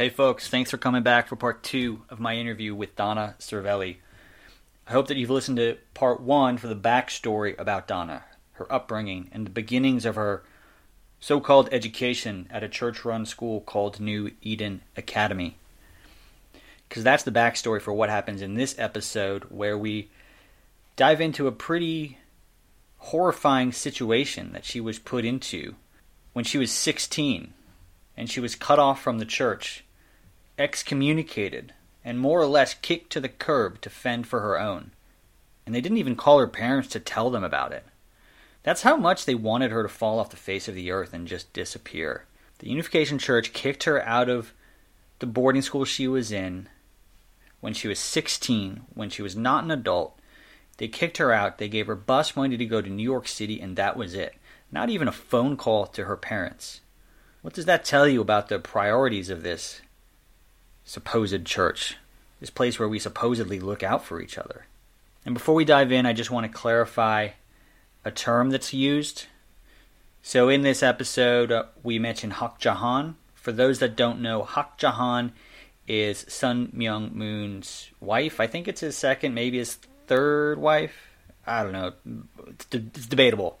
Hey, folks, thanks for coming back for part two of my interview with Donna Cervelli. I hope that you've listened to part one for the backstory about Donna, her upbringing, and the beginnings of her so called education at a church run school called New Eden Academy. Because that's the backstory for what happens in this episode, where we dive into a pretty horrifying situation that she was put into when she was 16 and she was cut off from the church excommunicated, and more or less kicked to the curb to fend for her own. And they didn't even call her parents to tell them about it. That's how much they wanted her to fall off the face of the earth and just disappear. The Unification Church kicked her out of the boarding school she was in when she was 16, when she was not an adult. They kicked her out. They gave her bus money to go to New York City, and that was it. Not even a phone call to her parents. What does that tell you about the priorities of this supposed church, this place where we supposedly look out for each other. And before we dive in, I just want to clarify a term that's used. So in this episode, uh, we mentioned Hak Ja Han. For those that don't know, Hak Ja Han is Sun Myung Moon's wife. I think it's his second, maybe his third wife. I don't know. It's, de- it's debatable.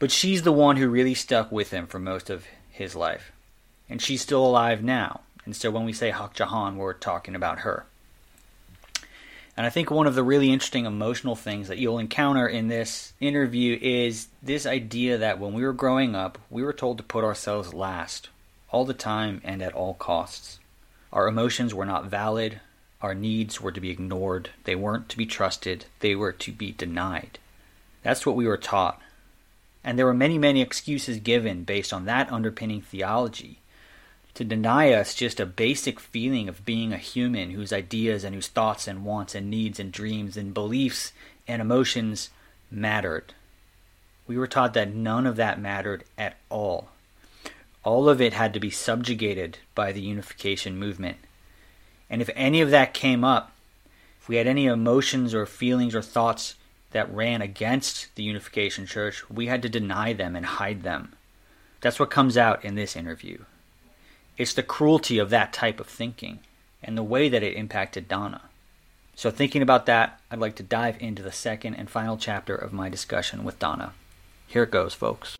But she's the one who really stuck with him for most of his life. And she's still alive now. And so when we say Hak Ja Han, we're talking about her. And I think one of the really interesting emotional things that you'll encounter in this interview is this idea that when we were growing up, we were told to put ourselves last, all the time and at all costs. Our emotions were not valid, our needs were to be ignored, they weren't to be trusted, they were to be denied. That's what we were taught. And there were many, many excuses given based on that underpinning theology to deny us just a basic feeling of being a human whose ideas and whose thoughts and wants and needs and dreams and beliefs and emotions mattered. We were taught that none of that mattered at all. All of it had to be subjugated by the unification movement. And if any of that came up, if we had any emotions or feelings or thoughts that ran against the unification church, we had to deny them and hide them. That's what comes out in this interview. It's the cruelty of that type of thinking and the way that it impacted Donna. So, thinking about that, I'd like to dive into the second and final chapter of my discussion with Donna. Here it goes, folks.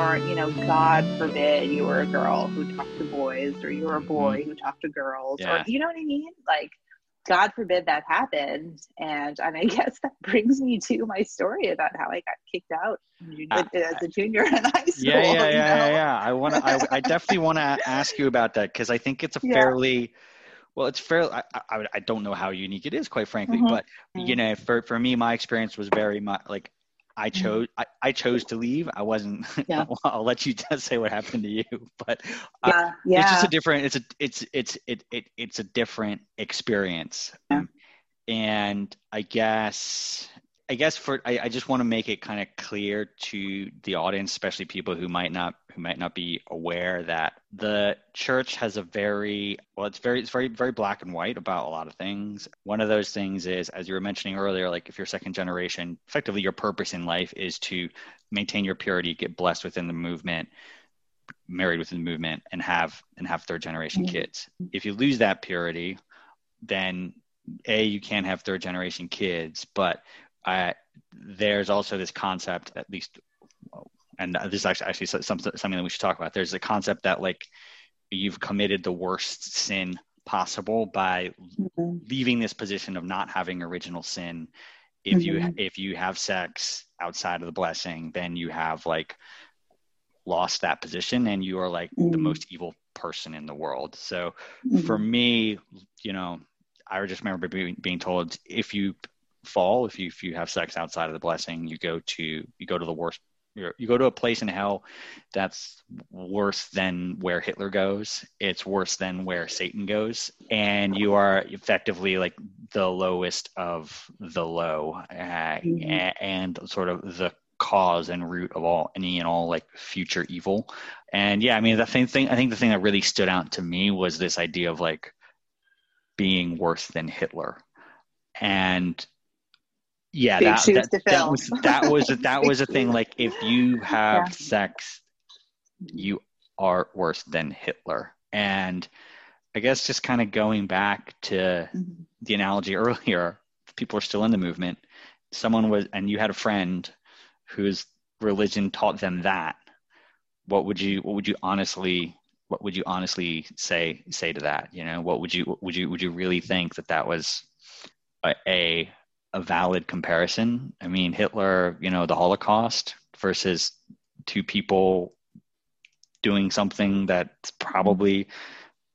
Or you know god forbid you were a girl who talked to boys or you were a boy mm-hmm. who talked to girls yeah. or you know what i mean like god forbid that happened and and i guess that brings me to my story about how i got kicked out uh, as a junior in high school yeah yeah yeah yeah, yeah, i want to I, I, definitely want to ask you about that because i think it's a yeah. fairly well it's fairly I, I, I, don't know how unique it is quite frankly mm-hmm. but mm-hmm. you know for, for me my experience was very much like I mm-hmm. chose I, I, chose to leave. I wasn't. Yeah. I'll let you just say what happened to you, but uh, yeah, yeah. it's just a different. It's a it's it's it, it it's a different experience, yeah. um, and I guess I guess for I, I just want to make it kind of clear to the audience, especially people who might not who might not be aware that the church has a very well it's very it's very very black and white about a lot of things. One of those things is as you were mentioning earlier, like if you're second generation, effectively your purpose in life is to maintain your purity, get blessed within the movement, married within the movement, and have and have third generation mm-hmm. kids. If you lose that purity, then a you can't have third generation kids, but uh, there's also this concept, at least, and this is actually, actually something, something that we should talk about. There's a concept that like you've committed the worst sin possible by mm-hmm. leaving this position of not having original sin. If mm-hmm. you if you have sex outside of the blessing, then you have like lost that position and you are like mm-hmm. the most evil person in the world. So for mm-hmm. me, you know, I just remember being, being told if you fall if you if you have sex outside of the blessing you go to you go to the worst you go to a place in hell that's worse than where Hitler goes. It's worse than where Satan goes, and you are effectively like the lowest of the low, uh, mm-hmm. and sort of the cause and root of all any and all like future evil. And yeah, I mean the thing, thing I think the thing that really stood out to me was this idea of like being worse than Hitler. And yeah, that, that, that, was that was that was a thing. Like if you have yeah. sex, you are worse than Hitler. And I guess just kind of going back to mm-hmm. the analogy earlier, people are still in the movement. Someone was, and you had a friend whose religion taught them that. What would you, what would you honestly, what would you honestly say, say to that? You know, what would you, would you, would you really think that that was a, a, a valid comparison? I mean, Hitler, you know, the Holocaust versus two people doing something that's probably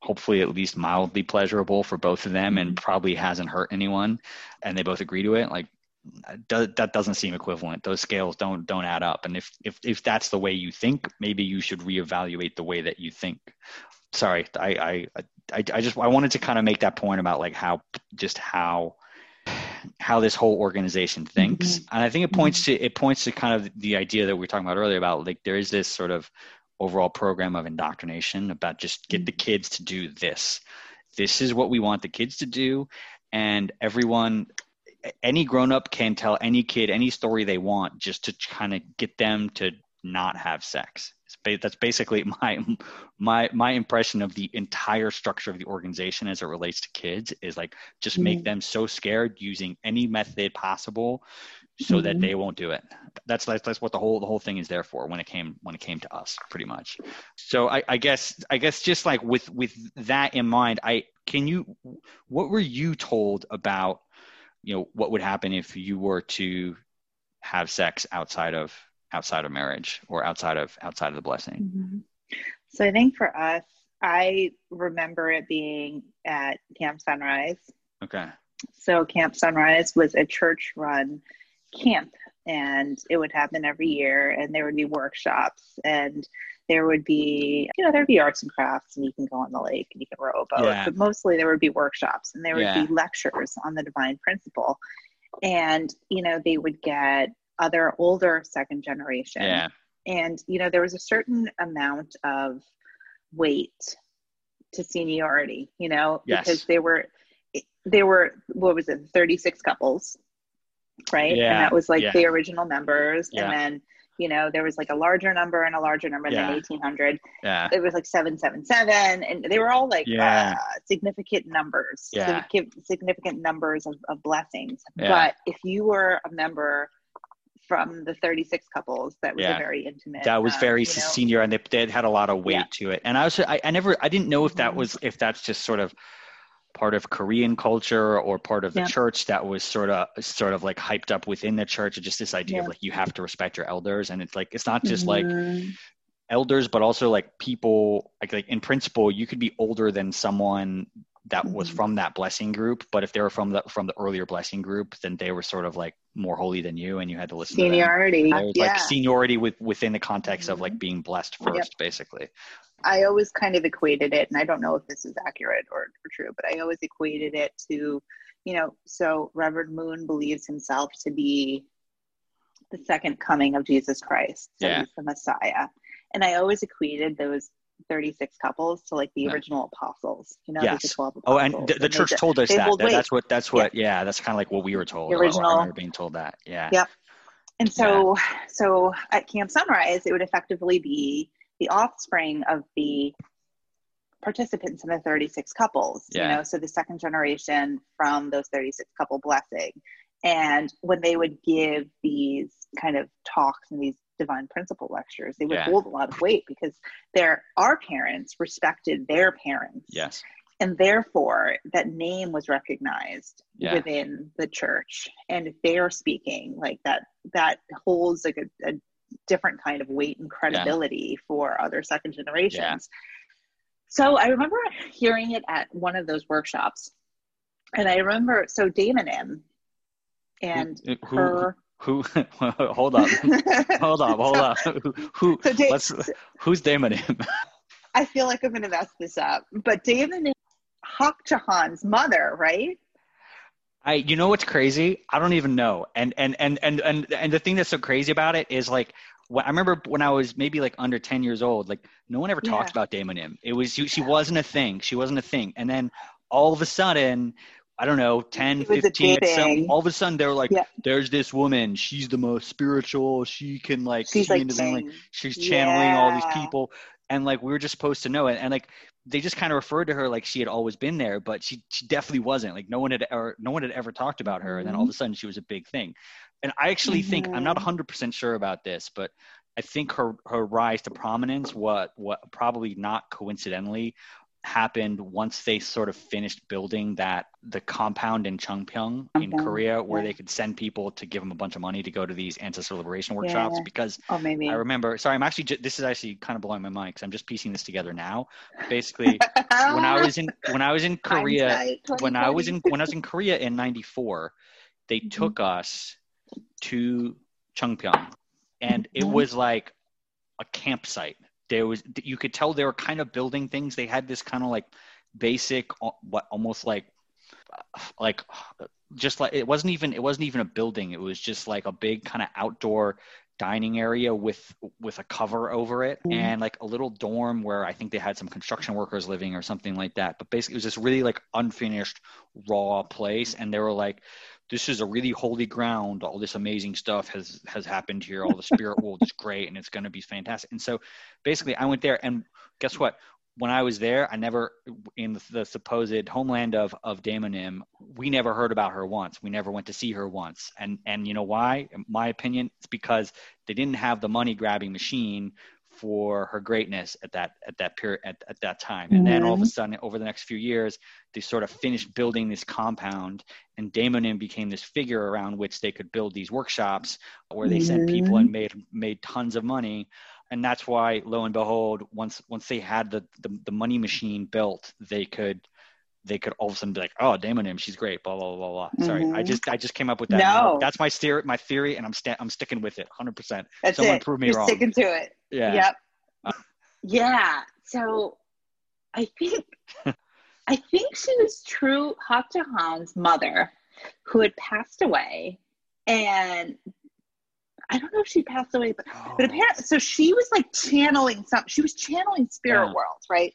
hopefully at least mildly pleasurable for both of them and mm-hmm. probably hasn't hurt anyone and they both agree to it like that doesn't seem equivalent. Those scales don't don't add up. And if if if that's the way you think maybe you should reevaluate the way that you think. Sorry i i i, I just i wanted to kind of make that point about like how just how how this whole organization thinks mm-hmm. and i think it points to it points to kind of the idea that we were talking about earlier about like there is this sort of overall program of indoctrination about just get the mm. kids to do this. This is what we want the kids to do. And everyone, any grown up can tell any kid any story they want just to kind of get them to not have sex. That's basically my my my impression of the entire structure of the organization as it relates to kids is like just make mm. them so scared using any method possible so mm-hmm. that they won't do it. That's, that's that's what the whole the whole thing is there for when it came when it came to us, pretty much. So I, I guess I guess just like with with that in mind, I can you what were you told about you know what would happen if you were to have sex outside of outside of marriage or outside of outside of the blessing? Mm-hmm. So I think for us, I remember it being at Camp Sunrise. Okay. So Camp Sunrise was a church run camp and it would happen every year and there would be workshops and there would be you know there'd be arts and crafts and you can go on the lake and you can row a boat yeah. but mostly there would be workshops and there would yeah. be lectures on the divine principle and you know they would get other older second generation yeah. and you know there was a certain amount of weight to seniority you know yes. because they were they were what was it 36 couples right? Yeah, and that was like yeah. the original members. Yeah. And then, you know, there was like a larger number and a larger number yeah. than 1800. Yeah. It was like 777. And they were all like yeah. uh, significant numbers. Yeah. Significant numbers of, of blessings. Yeah. But if you were a member from the 36 couples that was yeah. very intimate that was very um, senior know? and they, they had a lot of weight yeah. to it and i was I, I never i didn't know if that mm-hmm. was if that's just sort of part of Korean culture or part of the yeah. church that was sort of sort of like hyped up within the church, just this idea of like you have to respect your elders, and it's like it's not just mm-hmm. like elders, but also like people like like in principle, you could be older than someone that mm-hmm. was from that blessing group, but if they were from the from the earlier blessing group, then they were sort of like more holy than you, and you had to listen. Seniority, to them. yeah. like seniority with within the context mm-hmm. of like mm-hmm. being blessed first, yep. basically. I always kind of equated it, and I don't know if this is accurate or, or true, but I always equated it to, you know, so Reverend Moon believes himself to be the second coming of Jesus Christ. So yeah. he's the Messiah. And I always equated those 36 couples to like the original apostles, you know, yes. the 12 apostles. Oh, and the, the church told us that. that that's what, that's what, yeah, yeah that's kind of like what we were told. The original. I remember being told that. Yeah. Yep. And so, yeah. so at Camp Sunrise, it would effectively be the offspring of the participants in the 36 couples yeah. you know so the second generation from those 36 couple blessing and when they would give these kind of talks and these divine principle lectures they would yeah. hold a lot of weight because their our parents respected their parents yes and therefore that name was recognized yeah. within the church and if they're speaking like that that holds like a, a different kind of weight and credibility yeah. for other second generations. Yeah. So I remember hearing it at one of those workshops. And I remember, so damon m and who, her. Who, hold on, hold on, hold on. Who, who so da- let's, who's Daemonim? I feel like I'm going to mess this up, but Daemonim, Hak Ja Han's mother, right? I you know what's crazy? I don't even know. And and and and and and the thing that's so crazy about it is like I remember when I was maybe like under 10 years old, like no one ever talked yeah. about Daemonim. It was she, she wasn't a thing. She wasn't a thing. And then all of a sudden I don't know, 10, 15, some, all of a sudden they're like, yeah. there's this woman. She's the most spiritual. She can like she's see like. Like, she's channeling yeah. all these people. And like, we were just supposed to know it. And like, they just kind of referred to her like she had always been there, but she, she definitely wasn't. Like no one had ever, no one had ever talked about her. Mm-hmm. And then all of a mm-hmm. sudden she was a big thing. And I actually mm-hmm. think, I'm not 100% mm-hmm. sure about this, but I think her, her rise to prominence, what, what probably not coincidentally happened once they sort of finished building that the compound in Chungpyeong okay. in Korea where yeah. they could send people to give them a bunch of money to go to these ancestor liberation workshops yeah. because oh, maybe. I remember sorry I'm actually this is actually kind of blowing my mind because I'm just piecing this together now basically when I was in when I was in Korea when I was in when I was in Korea in 94 they mm-hmm. took us to Chungpyeong and it mm-hmm. was like a campsite there was you could tell they were kind of building things. They had this kind of like basic uh, what almost like uh, like just like it wasn't even it wasn't even a building. It was just like a big kind of outdoor dining area with with a cover over it mm-hmm. and like a little dorm where i think they had some construction workers living or something like that. But basically it was this really like unfinished raw place. And they were like this is a really holy ground. All this amazing stuff has has happened here. All the spirit world is great, and it's going to be fantastic. And so, basically, I went there, and guess what? When I was there, I never in the, supposed homeland of of Daemonim, we never heard about her once. We never went to see her once. And and you know why? In my opinion, it's because they didn't have the money grabbing machine for her greatness at that at that period at, at that time and mm-hmm. then all of a mm-hmm. sudden over the next few years they sort of finished building this compound and Daemonim became this figure around which they could build these workshops where they mm-hmm. sent people and made made tons of money and that's why lo and behold once once they had the the, the money machine built they could they could all of a sudden be like, "Oh, Daemonim, she's great." Blah blah blah blah. Mm-hmm. Sorry, I mm-hmm. just I just came up with that. No, that's my theory, my theory, and I'm sta- I'm sticking with it, hundred percent. That's Someone it. prove me You're wrong. Sticking to it. Yeah. Yep. Uh, yeah. So, I think I think she was true Hak Han's mother, who had passed away, and I don't know if she passed away, but oh. but apparently, so she was like channeling some. She was channeling spirit yeah. worlds, right?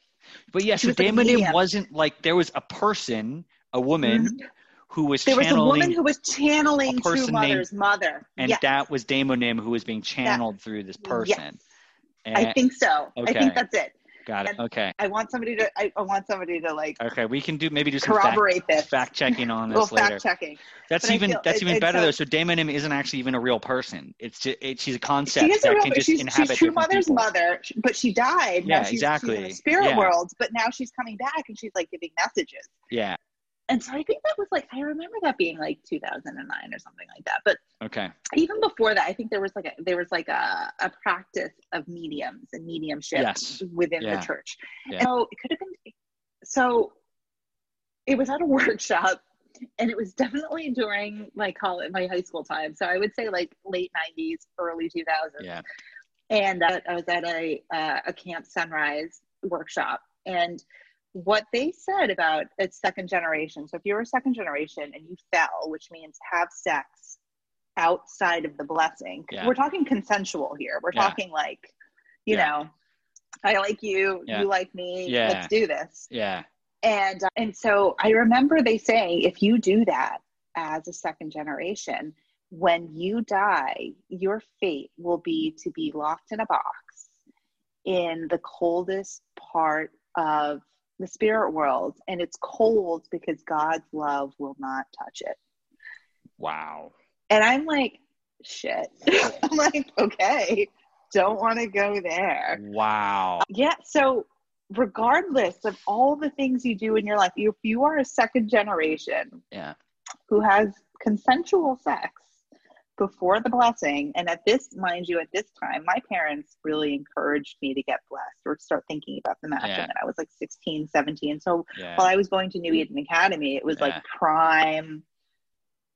But yeah, so Daemonim wasn't like there was a person, a woman. Mm-hmm. Who was channeling. there was a woman who was channeling True Mother's named, mother, and yes. that was Daemonim who was being channeled that, through this person. Yes. And, I think so. Okay. I think that's it. Got it. okay. I want somebody to. I, I, want somebody to like. Okay, we can do maybe do some corroborate fact, this fact checking on this later. Fact checking. That's but even that's it, even better so, though. So Daemonim isn't actually even a real person. It's just it, she's a concept she is that real, can just she's, inhabit. She's True Mother's people. mother, but she died. Yeah, she's, exactly. She's in the spirit yeah. world, but now she's coming back and she's like giving messages. Yeah and so I think that was like I remember that being like 2009 or something like that. But okay, even before that, I think there was like a there was like a, a practice of mediums and mediumship yes. within yeah. the church. Yeah. So it could have been so it was at a workshop and it was definitely during my college my high school time. So I would say like late 90s, early 2000s. Yeah. And uh, I was at a uh, a camp sunrise workshop and what they said about its second generation. So if you're a second generation and you fell, which means have sex outside of the blessing, yeah. we're talking consensual here. We're yeah. talking like, you yeah. know, I like you, you like me, let's do this. Yeah. And uh, and so I remember they say if you do that as a second generation, when you die, your fate will be to be locked in a box in the coldest part of the spirit world and it's cold because God's love will not touch it. Wow. And I'm like, shit. I'm like, okay, don't want to go there. Wow. Yeah. So, regardless of all the things you do in your life, if you are a second generation yeah. who has consensual sex, before the blessing. And at this mind you at this time my parents really encouraged me to get blessed or start thinking about the matching yeah. and i was like 16 17 so yeah. while i was going to new eden academy it was yeah. like prime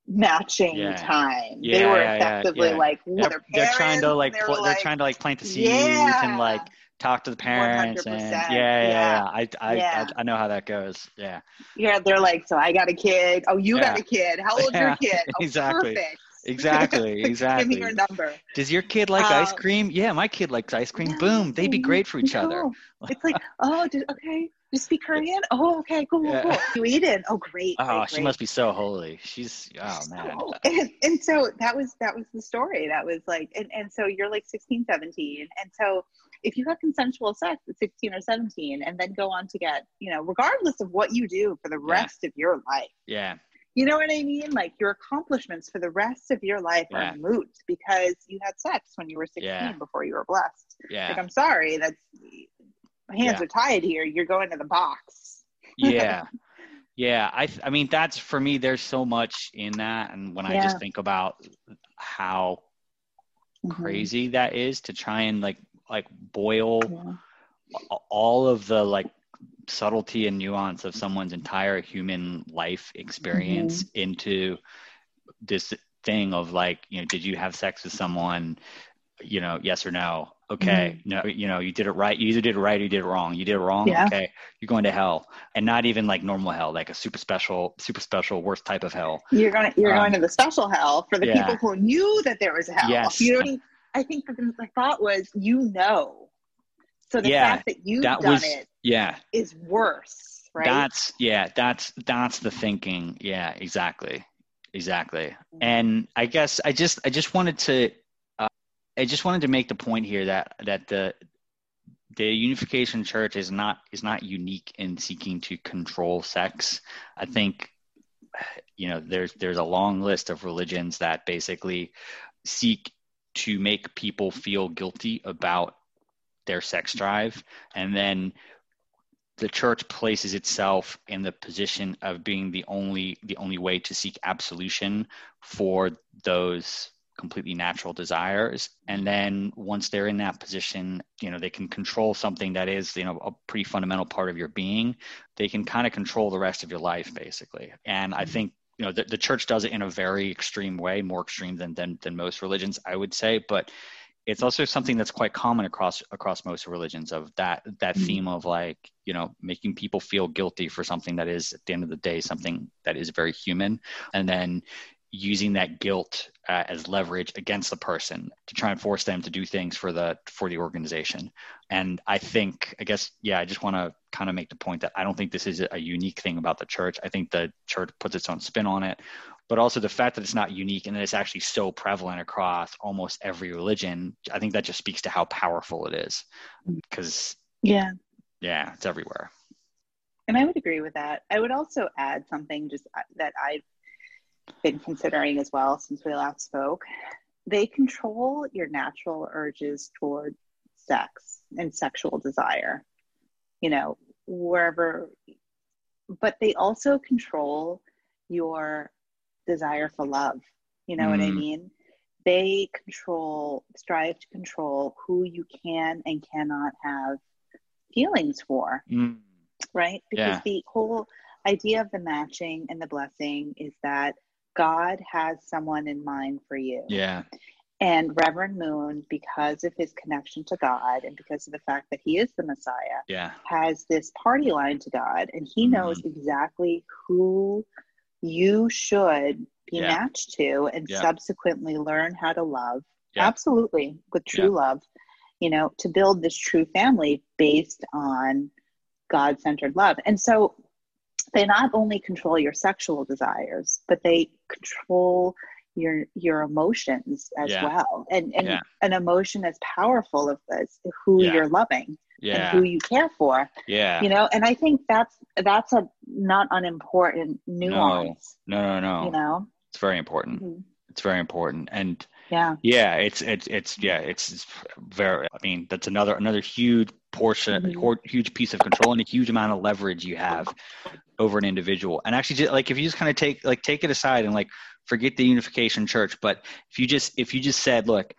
matching time. They were effectively like they're, they're, trying to like, pl- they're trying to like plant the seeds and like talk to the parents and yeah yeah, yeah. I, I, yeah. I, I know how that goes. Yeah. Yeah they're like so i got a kid. Oh you got a kid. How old's your kid? Oh, exactly. perfect Exactly, exactly. Give me your number. Does your kid like um, ice cream? Yeah, my kid likes ice cream. No, Boom, they'd be great for each no. other. it's like, oh, did, okay. you speak Korean? Oh, okay, cool, yeah. cool. You eat it? Oh, great. Oh, great, she must be so holy. She's oh man. and, and so that was that was the story. That was like, and, and so you're like 16, 17. And so if you have consensual sex at 16 or 17 and then go on to get, you know, regardless of what you do for the rest yeah. of your life. Yeah. You know what I mean? Like your accomplishments for the rest of your life yeah. are moot because you had sex when you were 16 yeah. before you were blessed. Yeah. Like, I'm sorry. That's, my hands are tied here. You're going to the box. yeah. Yeah. I, I mean, that's for me, there's so much in that. And when I just think about how mm-hmm. crazy that is to try and like like boil yeah. all of the like subtlety and nuance of someone's entire human life experience mm-hmm. into this thing of like you know did you have sex with someone you know yes or no okay mm-hmm. no you know you did it right you either did it right or you did it wrong you did it wrong yeah. okay you're going to hell and not even like normal hell like a super special super special worst type of hell you're going to you're um, going to the special hell for the yeah. people who knew that there was a hell yes. you know I think the, the thought was, you know. So the yeah, fact that you've that done was, it yeah. is worse, right? That's yeah, that's that's the thinking. Yeah, exactly. Exactly. Mm-hmm. And I guess I just I just wanted to uh, I just wanted to make the point here that that the the unification church is not is not unique in seeking to control sex. I think you know there's there's a long list of religions that basically seek to make people feel guilty about their sex drive and then the church places itself in the position of being the only the only way to seek absolution for those completely natural desires. And then once they're in that position you know they can control something that is you know a pretty fundamental part of your being. They can kind of control the rest of your life basically. And i mm-hmm. think you know the, the church does it in a very extreme way more extreme than, than than most religions i would say. But it's also something that's quite common across across most religions of that that mm-hmm. theme of like you know making people feel guilty for something that is at the end of the day something that is very human and then using that guilt uh, as leverage against the person to try and force them to do things for the for the organization. And i think i guess yeah i just want to kind of make the point that i don't think this is a unique thing about the church. I think the church puts its own spin on it but also the fact that it's not unique and that it's actually so prevalent across almost every religion i think that just speaks to how powerful it is. Because yeah. Yeah it's everywhere. And i would agree with that. I would also add something just uh, that i've been considering as well since we last spoke. They control your natural urges toward sex and sexual desire, you know, wherever, but they also control your desire for love. You know mm. what I mm. mean? They control, strive to control who you can and cannot have feelings for. Mm. Right? Because yeah. the whole idea of the matching and the blessing is that God has someone in mind for you. Yeah. And Reverend Moon, because of his connection to God and because of the fact that he is the Messiah, yeah. has this party line to God and he mm-hmm. knows exactly who you should be yeah. matched to and yeah. subsequently learn how to love. Yeah. Absolutely, with true love, you know, to build this true family based on God centered love. And so they not only control your sexual desires, but they control your your emotions as well. And and an emotion as powerful as, as who you're loving and who you care for. Yeah. You know, and I think that's that's a not unimportant nuance. No, no, no. no. You know? It's very important. Mm-hmm. It's very important. And yeah yeah it's it's it's yeah it's, it's very i mean that's another another huge portion mm-hmm. huge piece of control and a huge amount of leverage you have over an individual and actually just, like if you just kind of take like take it aside and like forget the unification church but if you just if you just said look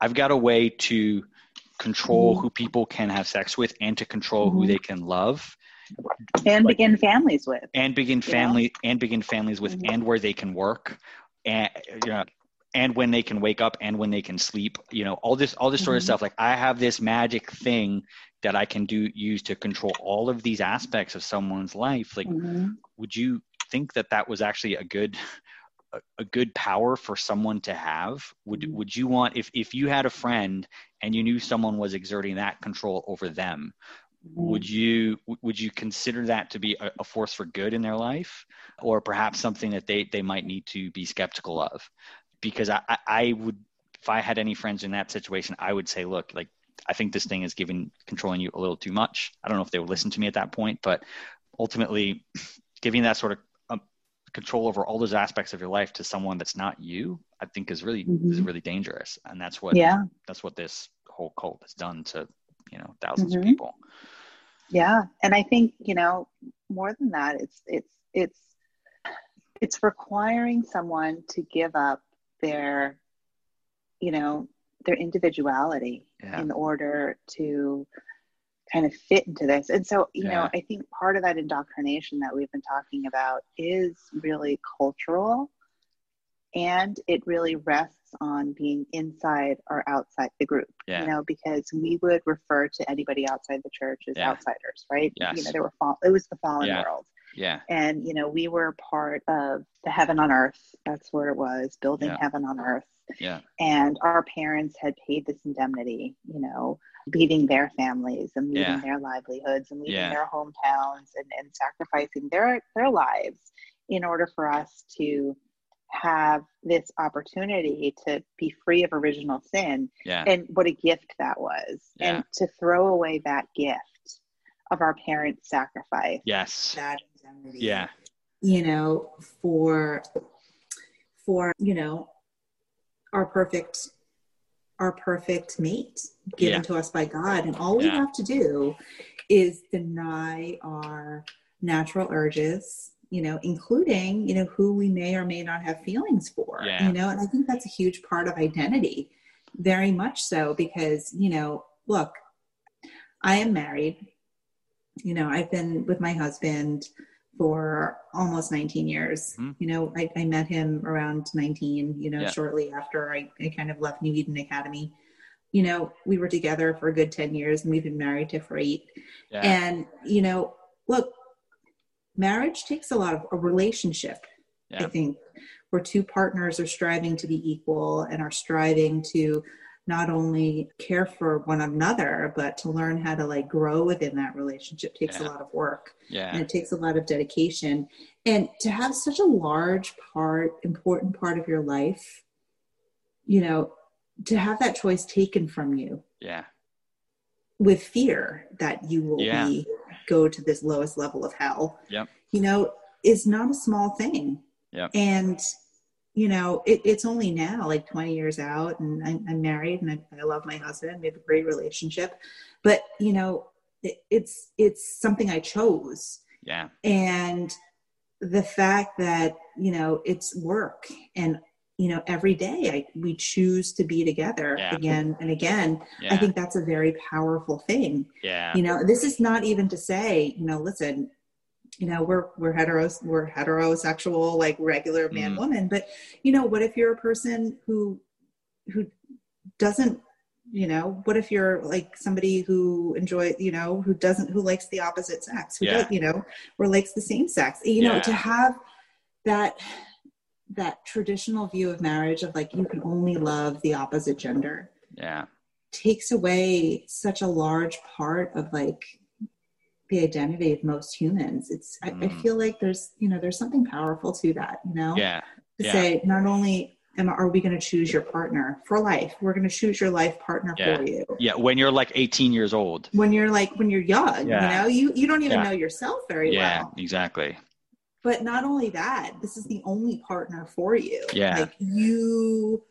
i've got a way to control mm-hmm. who people can have sex with and to control mm-hmm. who they can love and like, begin families with and begin family and begin families with mm-hmm. and where they can work and you know and when they can wake up and when they can sleep you know all this all this sort of mm-hmm. stuff like i have this magic thing that i can do use to control all of these aspects of someone's life like mm-hmm. would you think that that was actually a good a, a good power for someone to have would mm-hmm. would you want if if you had a friend and you knew someone was exerting that control over them mm-hmm. would you would you consider that to be a, a, force for good in their life or perhaps something that they they might need to be skeptical of because i i would if i had any friends in that situation i would say look like i think this thing is giving controlling you a little too much i don't know if they would listen to me at that point but ultimately giving that sort of control over all those aspects of your life to someone that's not you i think is really mm-hmm. is really dangerous and that's what yeah that's what this whole cult has done to you know 1000s mm-hmm. of people yeah and i think you know more than that it's it's it's it's requiring someone to give up their you know their individuality yeah. in order to kind of fit into this and so you yeah. know i think part of that indoctrination that we've been talking about is really cultural and it really rests on being inside or outside the group yeah. you know because we would refer to anybody outside the church as yeah. outsiders right yes. you know they were fall- it was the fallen world yeah. And you know we were part of the heaven on earth. That's where it was building heaven on earth. Yeah. And our parents had paid this indemnity you know leaving their families and leaving their livelihoods and leaving their hometowns and, and sacrificing their their lives in order for us to have this opportunity to be free of original sin yeah. and what a gift that was. Yeah. and to throw away that gift of our parents sacrifice yes. that yeah you know for for you know our perfect our perfect mate given yeah. to us by god and all we yeah. have to do is deny our natural urges you know, including, you know, who we may or may not have feelings for, yeah. you know, and I think that's a huge part of identity, very much so, because, you know, look, I am married, you know, I've been with my husband for almost 19 years. Mm-hmm. You know, I, I, met him around 19, you know, yeah. shortly after I, I kind of left New Eden Academy. You know, we were together for a good 10 years and we've been married to for eight. Yeah. And, you know, look, marriage takes a lot of a relationship yeah. i think where two partners are striving to be equal and are striving to not only care for one another but to learn how to like grow within that relationship takes yeah. a lot of work yeah. and it takes a lot of dedication and to have such a large part important part of your life you know to have that choice taken from you yeah with fear that you will yeah. be go to this lowest level of hell yep. you know is not a small thing yep. and you know it, it's only now like 20 years out and i'm, I'm married and I, I, love my husband we have a great relationship but you know it, it's it's something i chose yeah and the fact that you know it's work and you know every day I, we choose to be together yeah. again and again yeah. i think that's a very powerful thing yeah you know this is not even to say you know listen you know we're we're heteros we're heterosexual like regular man mm. woman but you know what if you're a person who who doesn't you know what if you're like somebody who enjoy you know who doesn't who likes the opposite sex who yeah. does you know or likes the same sex you know to have that that traditional view of marriage of like you can only love the opposite gender yeah takes away such a large part of like the identity of most humans it's mm. I, I, mm. feel like there's you know there's something powerful to that you know yeah to yeah. say not only am are we going to choose your partner for life we're going to choose your life partner yeah. for you yeah when you're like 18 years old when you're like when you're young yeah. you know you you don't even know yourself very yeah, well yeah exactly but not only that this is the only partner for you yeah like you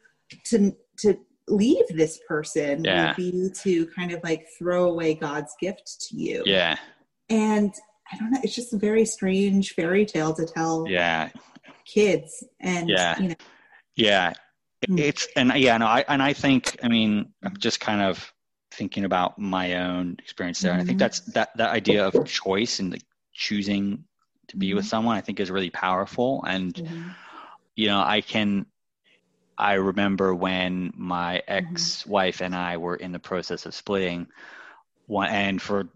to to leave this person yeah. would be to kind of like throw away god's gift to you yeah and i don't know it's just a very strange fairy tale to tell yeah kids and yeah you know yeah mm. it's and yeah no i and i think i mean i'm just kind of thinking about my own experience there and i think mm-hmm. that's that that idea of choice and like choosing to be with mm-hmm. someone i think is really powerful and mm-hmm. you know i can i remember when my mm-hmm. ex-wife and i were in the process of splitting one and for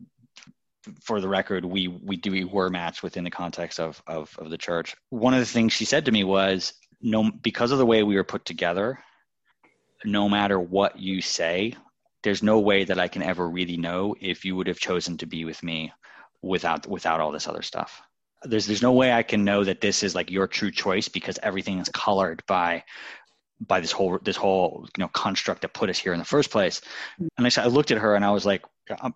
for the record we we do we were matched within the context of, of of the church one of the things she said to me was no because of the way we were put together no matter what you say there's no way that I can ever really know if you would have chosen to be with me without without all this other stuff. There's there's no way I can know that this is like your true choice because everything is colored by by this whole this whole you know construct that put us here in the first place. Mm-hmm. And I said I looked at her and I was like, um,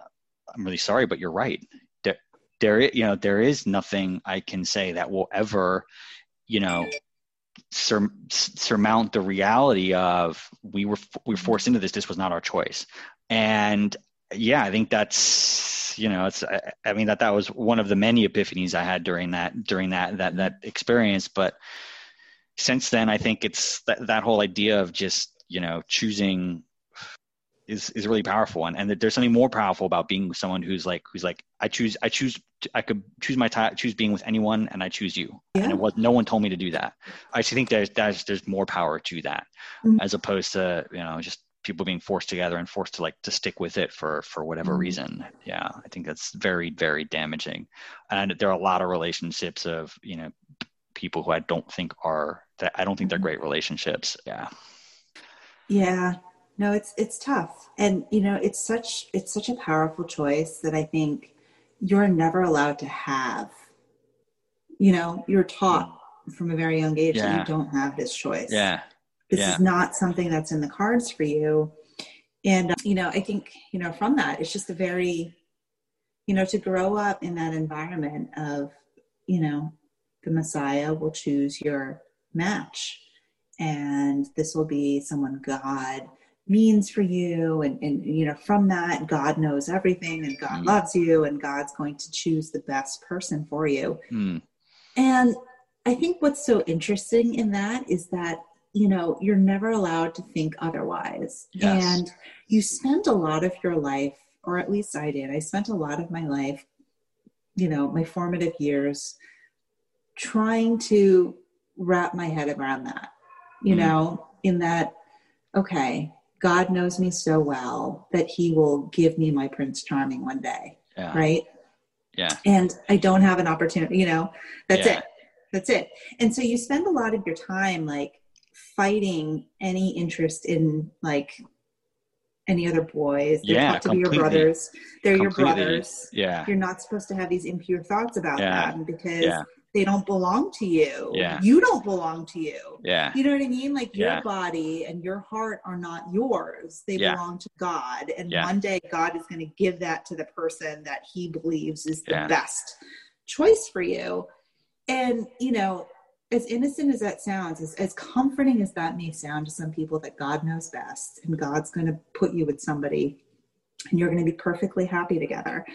I'm, really sorry, but you're right. There, there you know there is nothing I can say that will ever you know sur- surmount the reality of we were we were forced into this. This was not our choice, and yeah, I think that's you know it's I, I mean that that was one of the many epiphanies I had during that during that that that experience, but since then I think it's that whole idea of just you know choosing is is really powerful and, and there's something more powerful about being with someone who's like who's like i choose i choose i could choose my time choose being with anyone and i choose you yeah. and it was no one told me to do that i actually think there's there's there's more power to that mm-hmm. as opposed to you know just people being forced together and forced to like to stick with it for for whatever mm-hmm. reason yeah i think that's very very damaging and there are a lot of relationships of you know people who i don't think are that i don't think they're mm-hmm. great relationships yeah yeah no it's it's tough. And you know it's such it's such a powerful choice that i think you're never allowed to have you know you're taught mm. from a very young age yeah. that you don't have this choice. Yeah. This yeah. is not something that's in the cards for you. And you know i think you know from that it's just a very you know to grow up in that environment of you know the messiah will choose your match and this will be someone god means for you and, and you know from that god knows everything and god mm. loves you and god's going to choose the best person for you mm. and i think what's so interesting in that is that you know you're never allowed to think otherwise yes. and you spend a lot of your life or at least i did i spent a lot of my life you know my formative years trying to wrap my head around that you mm. know in that okay God knows me so well that he will give me my Prince Charming one day. Yeah. Right. Yeah. And I don't have an opportunity, you know, that's yeah. it. That's it. And so you spend a lot of your time like fighting any interest in like any other boys. They're yeah, to be your brothers. They're completely. your brothers. Yeah. You're not supposed to have these impure thoughts about yeah. them because yeah they don't belong to you. Yeah. You don't belong to you. Yeah. You know what I mean? Like your yeah. body and your heart are not yours. They yeah. belong to God. And yeah. one day God is going to give that to the person that he believes is the best choice for you. And, you know, as innocent as that sounds, as, as comforting as that may sound to some people that God knows best and God's going to put you with somebody and you're going to be perfectly happy together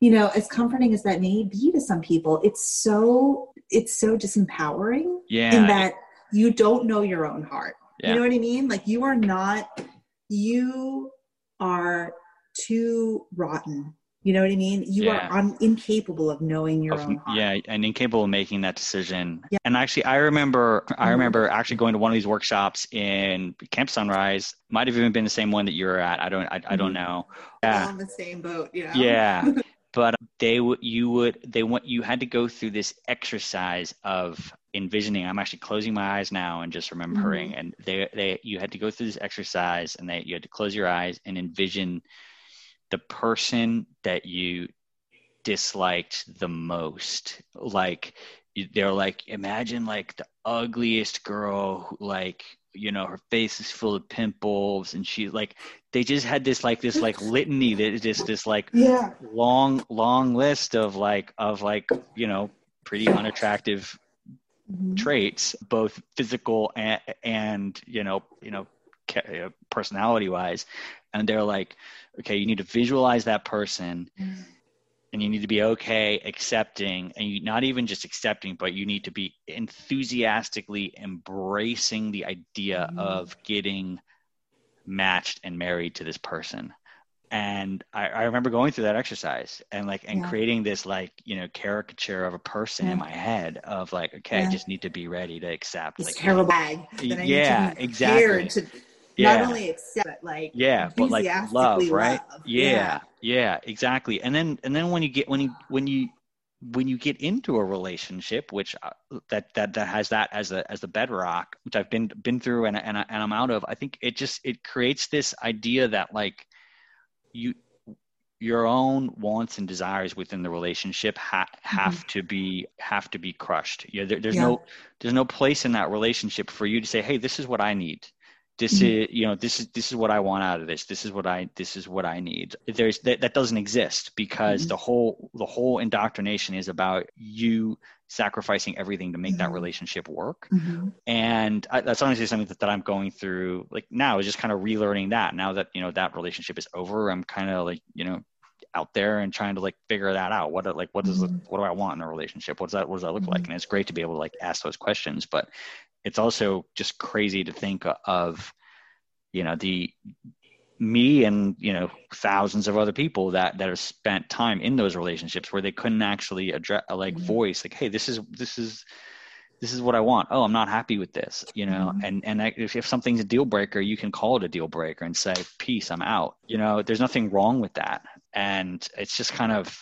you know as comforting as that may be to some people it's so it's so disempowering yeah in that you don't know your own heart yeah. you know what i mean like you are not you are too rotten you know what I mean? You yeah. are un- incapable of knowing your of, own heart. Yeah, and incapable of making that decision. Yeah. And actually, I remember, I mm-hmm. remember actually going to one of these workshops in Camp Sunrise. Might have even been the same one that you were at. I don't, I, I don't mm-hmm. know. Yeah, on the same boat. Yeah. Yeah. but they would you would they want you had to go through this exercise of envisioning i'm actually closing my eyes now and just remembering mm-hmm. and they they you had to go through this exercise and they you had to close your eyes and envision the person that you disliked the most like they're like imagine like the ugliest girl who, like you know her face is full of pimples and she like they just had this like this like litany that is just this like yeah. long long list of like of like you know pretty unattractive mm-hmm. traits both physical and and you know you know personality wise and they're like okay you need to visualize that person mm-hmm and you need to be okay accepting and you not even just accepting but you need to be enthusiastically embracing the idea mm. of getting matched and married to this person and I, I, remember going through that exercise and like and yeah. creating this like you know caricature of a person yeah. in my head of like okay yeah. I just need to be ready to accept this like terrible bag yeah exactly to yeah. not only accept but like yeah but like love right love. yeah yeah exactly and then and then when you get when you when you when you get into a relationship which uh, that that that has that as a as the bedrock which i've been been through and and, I, and i'm out of i think it just it creates this idea that like you your own wants and desires within the relationship ha- have mm-hmm. to be have to be crushed. Yeah, there, there's yeah. no there's no place in that relationship for you to say, "Hey, this is what I need." This mm-hmm. is you know this is this is what I want out of this. This is what I this is what I need. There's that, that doesn't exist because mm-hmm. the whole the whole indoctrination is about you sacrificing everything to make mm-hmm. that relationship work. Mm-hmm. And I, that's honestly something that, that I'm going through like now is just kind of relearning that now that, you know, that relationship is over. I'm kind of like, you know, out there and trying to like figure that out. What, like, what does, mm-hmm. what do I want in a relationship? What does that, what does that look like? Mm-hmm. And it's great to be able to like ask those questions, but it's also just crazy to think of, you know, the, me and you know thousands of other people that that have spent time in those relationships where they couldn't actually address like mm-hmm. voice like hey this is this is this is what I want. Oh, I'm not happy with this, you know. Mm-hmm. And and if, if something's a deal breaker, you can call it a deal breaker and say, "Peace, I'm out." You know, there's nothing wrong with that. And it's just kind of,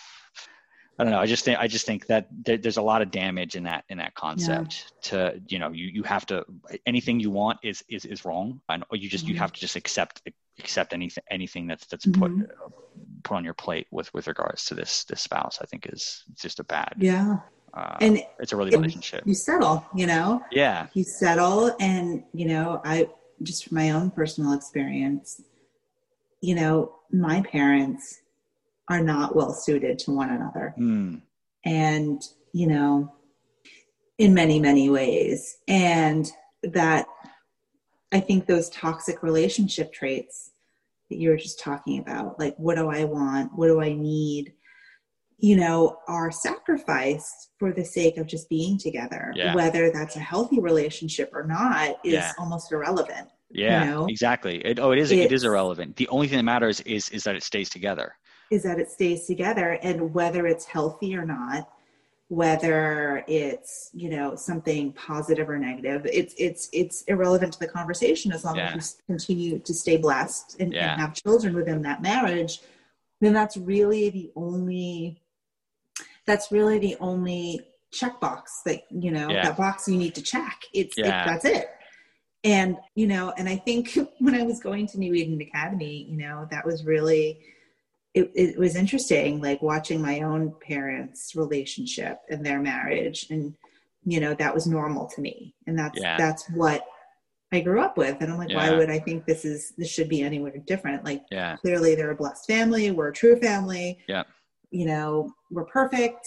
I don't know. I just think I just think that there, there's a lot of damage in that in that concept. Yeah. To you know, you you have to anything you want is is is wrong, and you just mm-hmm. you have to just accept accept anything anything that's that's mm-hmm. put put on your plate with with regards to this this spouse i think is just a bad yeah uh, and it's a really relationship you settle you know yeah you settle and you know i just from my own personal experience you know my parents are not well suited to one another mm. and you know in many many ways and that I think those toxic relationship traits that you were just talking about, like what do I want? What do I need? You know, are sacrificed for the sake of just being together. Yeah. Whether that's a healthy relationship or not is yeah. almost irrelevant. Yeah, you know? exactly. It, oh, it is. It's, it is irrelevant. The only thing that matters is is that it stays together. Is that it stays together, and whether it's healthy or not, whether it's you know something positive or negative it's it's it's irrelevant to the conversation as long yeah. as you continue to stay blessed and, yeah. and, have children within that marriage then that's really the only that's really the only checkbox that you know yeah. that box you need to check it's it, that's it and you know and i think when i was going to new eden academy you know that was really it, it was interesting like watching my own parents relationship and their marriage and you know that was normal to me. And that's yeah. that's what i grew up with. And i'm like yeah. why would i think this is this should be anywhere different? Like yeah. clearly they're a blessed family. We're a true family. Yeah. You know we're perfect.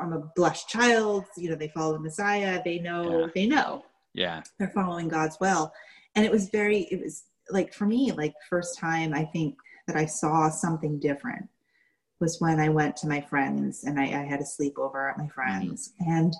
I'm a blessed child. You know they follow the messiah. They know they know. Yeah. They're following god's will. And it was very it was like for me like first time i think that I saw something different was when I went to my friends and I, I had a sleepover at my friends, mm. and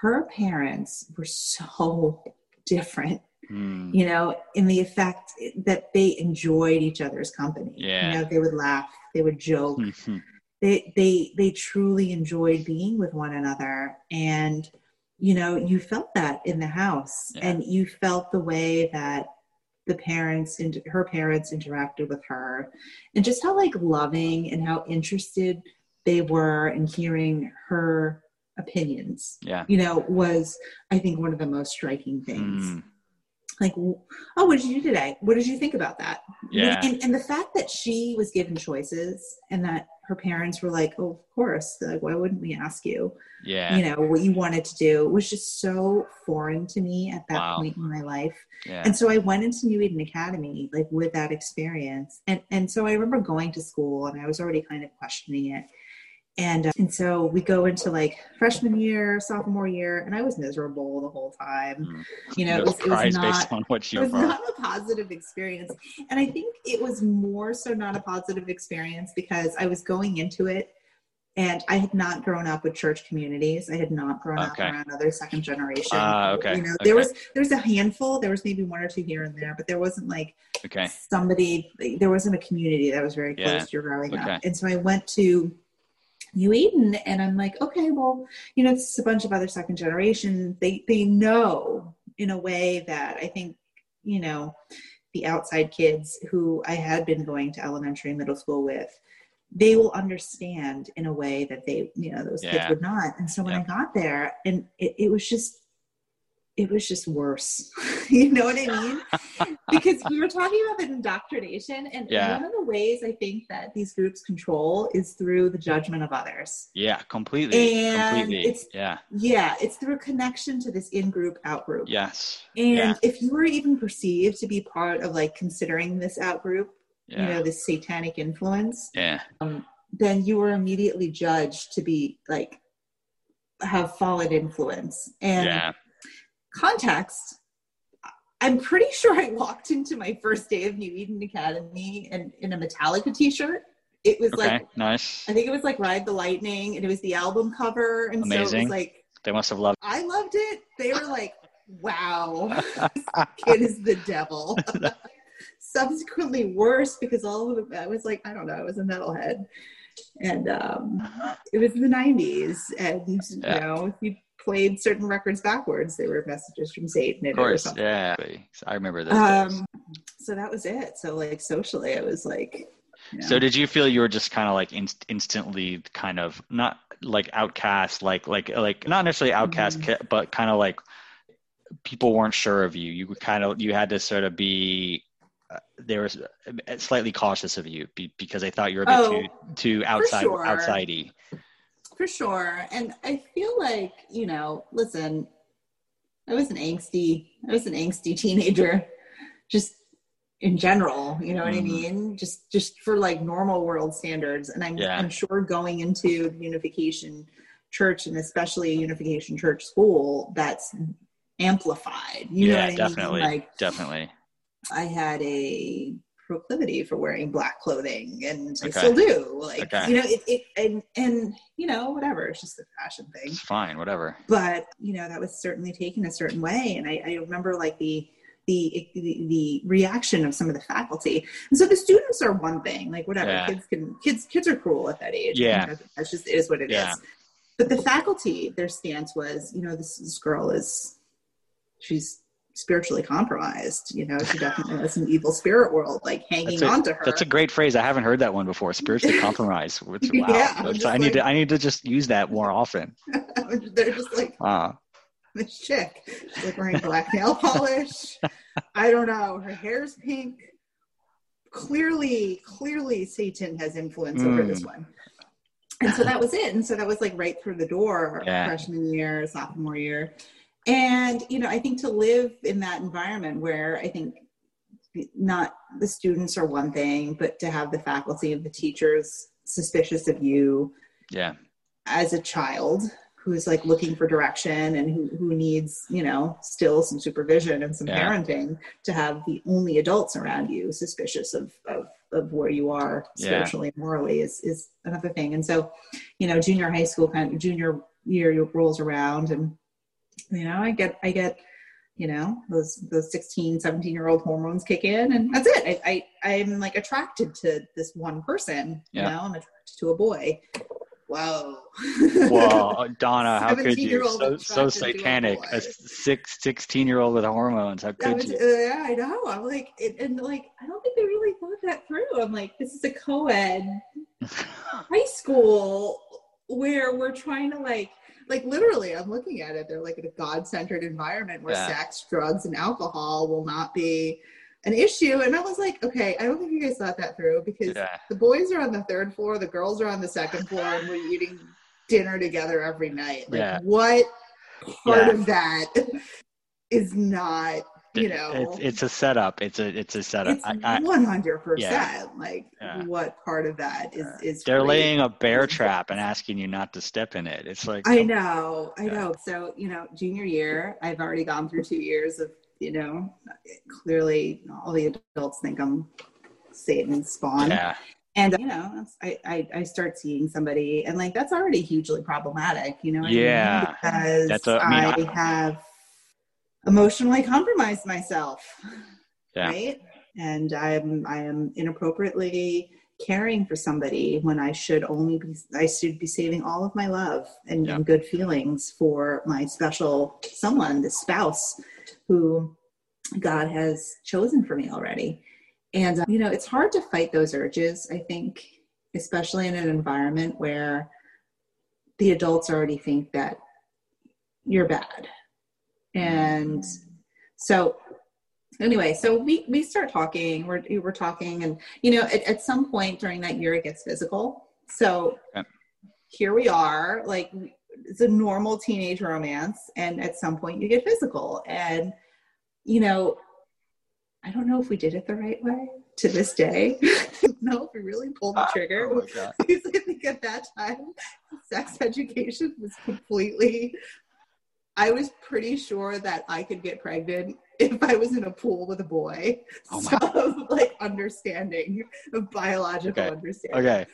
her parents were so different. Mm. You know, in the effect that they enjoyed each other's company. Yeah. You know, they would laugh, they would joke. Mm-hmm. They they they truly enjoyed being with one another. And, you know, you felt that in the house. Yeah. And you felt the way that the parents and her parents interacted with her and just how like loving and how interested they were in hearing her opinions yeah. you know was i think one of the most striking things. Mm. like oh what did you do today? What did you think about that? Yeah. And, and the fact that she was given choices and that her parents were like, "Oh, of course. Like, why wouldn't we ask you? Yeah, you know what you wanted to do." was just so foreign to me at that wow. point in my life. Yeah. And so I went into New Eden Academy like with that experience, and and so I remember going to school and I was already kind of questioning it. And uh, and so we go into like freshman year, sophomore year, and I was miserable the whole time. Mm. You know, it was, it was not, it was not a positive experience, and I think it was more so not a positive experience because I was going into it, and I had not grown up with church communities. I had not grown okay. up around other second generation. Uh, okay. You know, okay. there was there was a handful. There was maybe one or two here and there, but there wasn't like okay. somebody. There wasn't a community that was very close yeah. to your growing okay. up, and so I went to New Eden. And I'm like, okay, well, you know, it's a bunch of other second generation. They they know in a way that I think, you know, the outside kids who I had been going to elementary and middle school with, they will understand in a way that they, you know, those yeah. kids would not. And so when yeah. I got there, and it, it was just it was just worse. you know what I mean? because we were talking about the indoctrination, and yeah. one of the ways I think that these groups control is through the judgment of others. Yeah, completely. And completely. It's, yeah. Yeah, it's through connection to this in group, out group. Yes. And yeah. if you were even perceived to be part of like considering this out group, yeah. you know, this satanic influence, yeah. Um, then you were immediately judged to be like have fallen influence. And yeah context, I'm pretty sure I walked into my first day of New Eden Academy and in a Metallica t-shirt. It was okay, like nice. I think it was like Ride the Lightning, and it was the album cover, and Amazing. so it was like they must have loved. It. I loved it. They were like, "Wow, kid is the devil." Subsequently, worse because all of it, I was like, I don't know, I was a metalhead, and um, it was the '90s, and yeah. you know, if you played certain records backwards. They were messages from Satan. Of course, yeah. I remember that. Um, so that was it. So like socially, I was like. You know. So did you feel you were just kind of like in- instantly kind of not like outcast, like like like not necessarily outcast, mm-hmm. but kind of like people weren't sure of you. You kind of you had to sort of be uh, they were uh, slightly cautious of you because they thought you were a bit oh, too too outside sure. outsidey for sure. And I feel like, you know, listen, I was an angsty, I was an angsty teenager, just in general, you know what mm-hmm. I mean? Just just for like normal world standards. And I'm yeah. I'm sure going into unification church and especially a unification church school, that's amplified. You yeah, know definitely. I mean? Like definitely. I had a proclivity for wearing black clothing and okay. I still do. Like okay. you know, it, it and and you know, whatever. It's just a fashion thing. It's fine, whatever. But you know, that was certainly taken a certain way. And I, I remember like the the, the, the reaction of some of the faculty. And so the students are one thing, like whatever. Yeah. Kids can kids kids are cruel at that age. Yeah. That's just it is what it yeah. is. But the faculty, their stance was, you know, this, this girl is she's spiritually compromised. You know, she definitely has an evil spirit world like hanging on to her. That's a great phrase. I haven't heard that one before. Spiritually compromised. wow. Yeah, I like, need to I need to just use that more often. They're just like wow. this chick. She's like wearing black nail polish. I don't know. Her hair's pink. Clearly, clearly Satan has influence mm. over this hmm. one. And so that was it. And so that was like right through the door yeah. freshman year, sophomore year and you know i think to live in that environment where i think not the students are one thing but to have the faculty and the teachers suspicious of you yeah as a child who's like looking for direction and who, who needs you know still some supervision and some yeah. parenting to have the only adults around you suspicious of of, of where you are spiritually yeah. and morally is is another thing and so you know junior high school kind of junior year rolls around and you know i get i get you know those those 16 17 year old hormones kick in and that's it. I, I i'm like attracted to this one person yeah. you know i'm attracted to a boy. Whoa. Whoa donna how could you? So, so satanic a, a six 16 year old with hormones how could was, you? uh, yeah i know. I'm like it, and like i don't think they really thought that through. I'm like this is a co-ed high school where we're trying to like like literally i'm looking at it they're like in a god-centered environment where yeah. sex drugs and alcohol will not be an issue and i was like okay i don't think you guys thought that through because yeah. the boys are on the third floor the girls are on the second floor and we're eating dinner together every night like yeah. what part of that is not you know it's, it's a setup. It's a it's a setup. It's 100% like yeah. what part of that is is they're great. laying a bear trap and asking you not to step in it. It's like i oh, know i know. So you know junior year i've already gone through two years of you know clearly all the adults think i'm satan's spawn yeah. And you know I, I, I start seeing somebody and like that's already hugely problematic you know yeah I mean? because that's a, I, mean, I have emotionally compromised myself yeah. right and i'm i am inappropriately caring for somebody when i should only be i should be saving all of my love and, yeah. and good feelings for my special someone the spouse who god has chosen for me already and uh, you know it's hard to fight those urges i think especially in an environment where the adults already think that you're bad And so anyway, so we we start talking. We're we're talking, and you know, at, at some point during that year, it gets physical. So okay. here we are, like it's a normal teenage romance, and at some point you get physical, and you know, I don't know if we did it the right way to this day. no, if we really pulled the ah, trigger. Oh I think at that time, sex education was completely. I was pretty sure that I could get pregnant if I was in a pool with a boy. Oh Some like understanding of biological okay. understanding. Okay.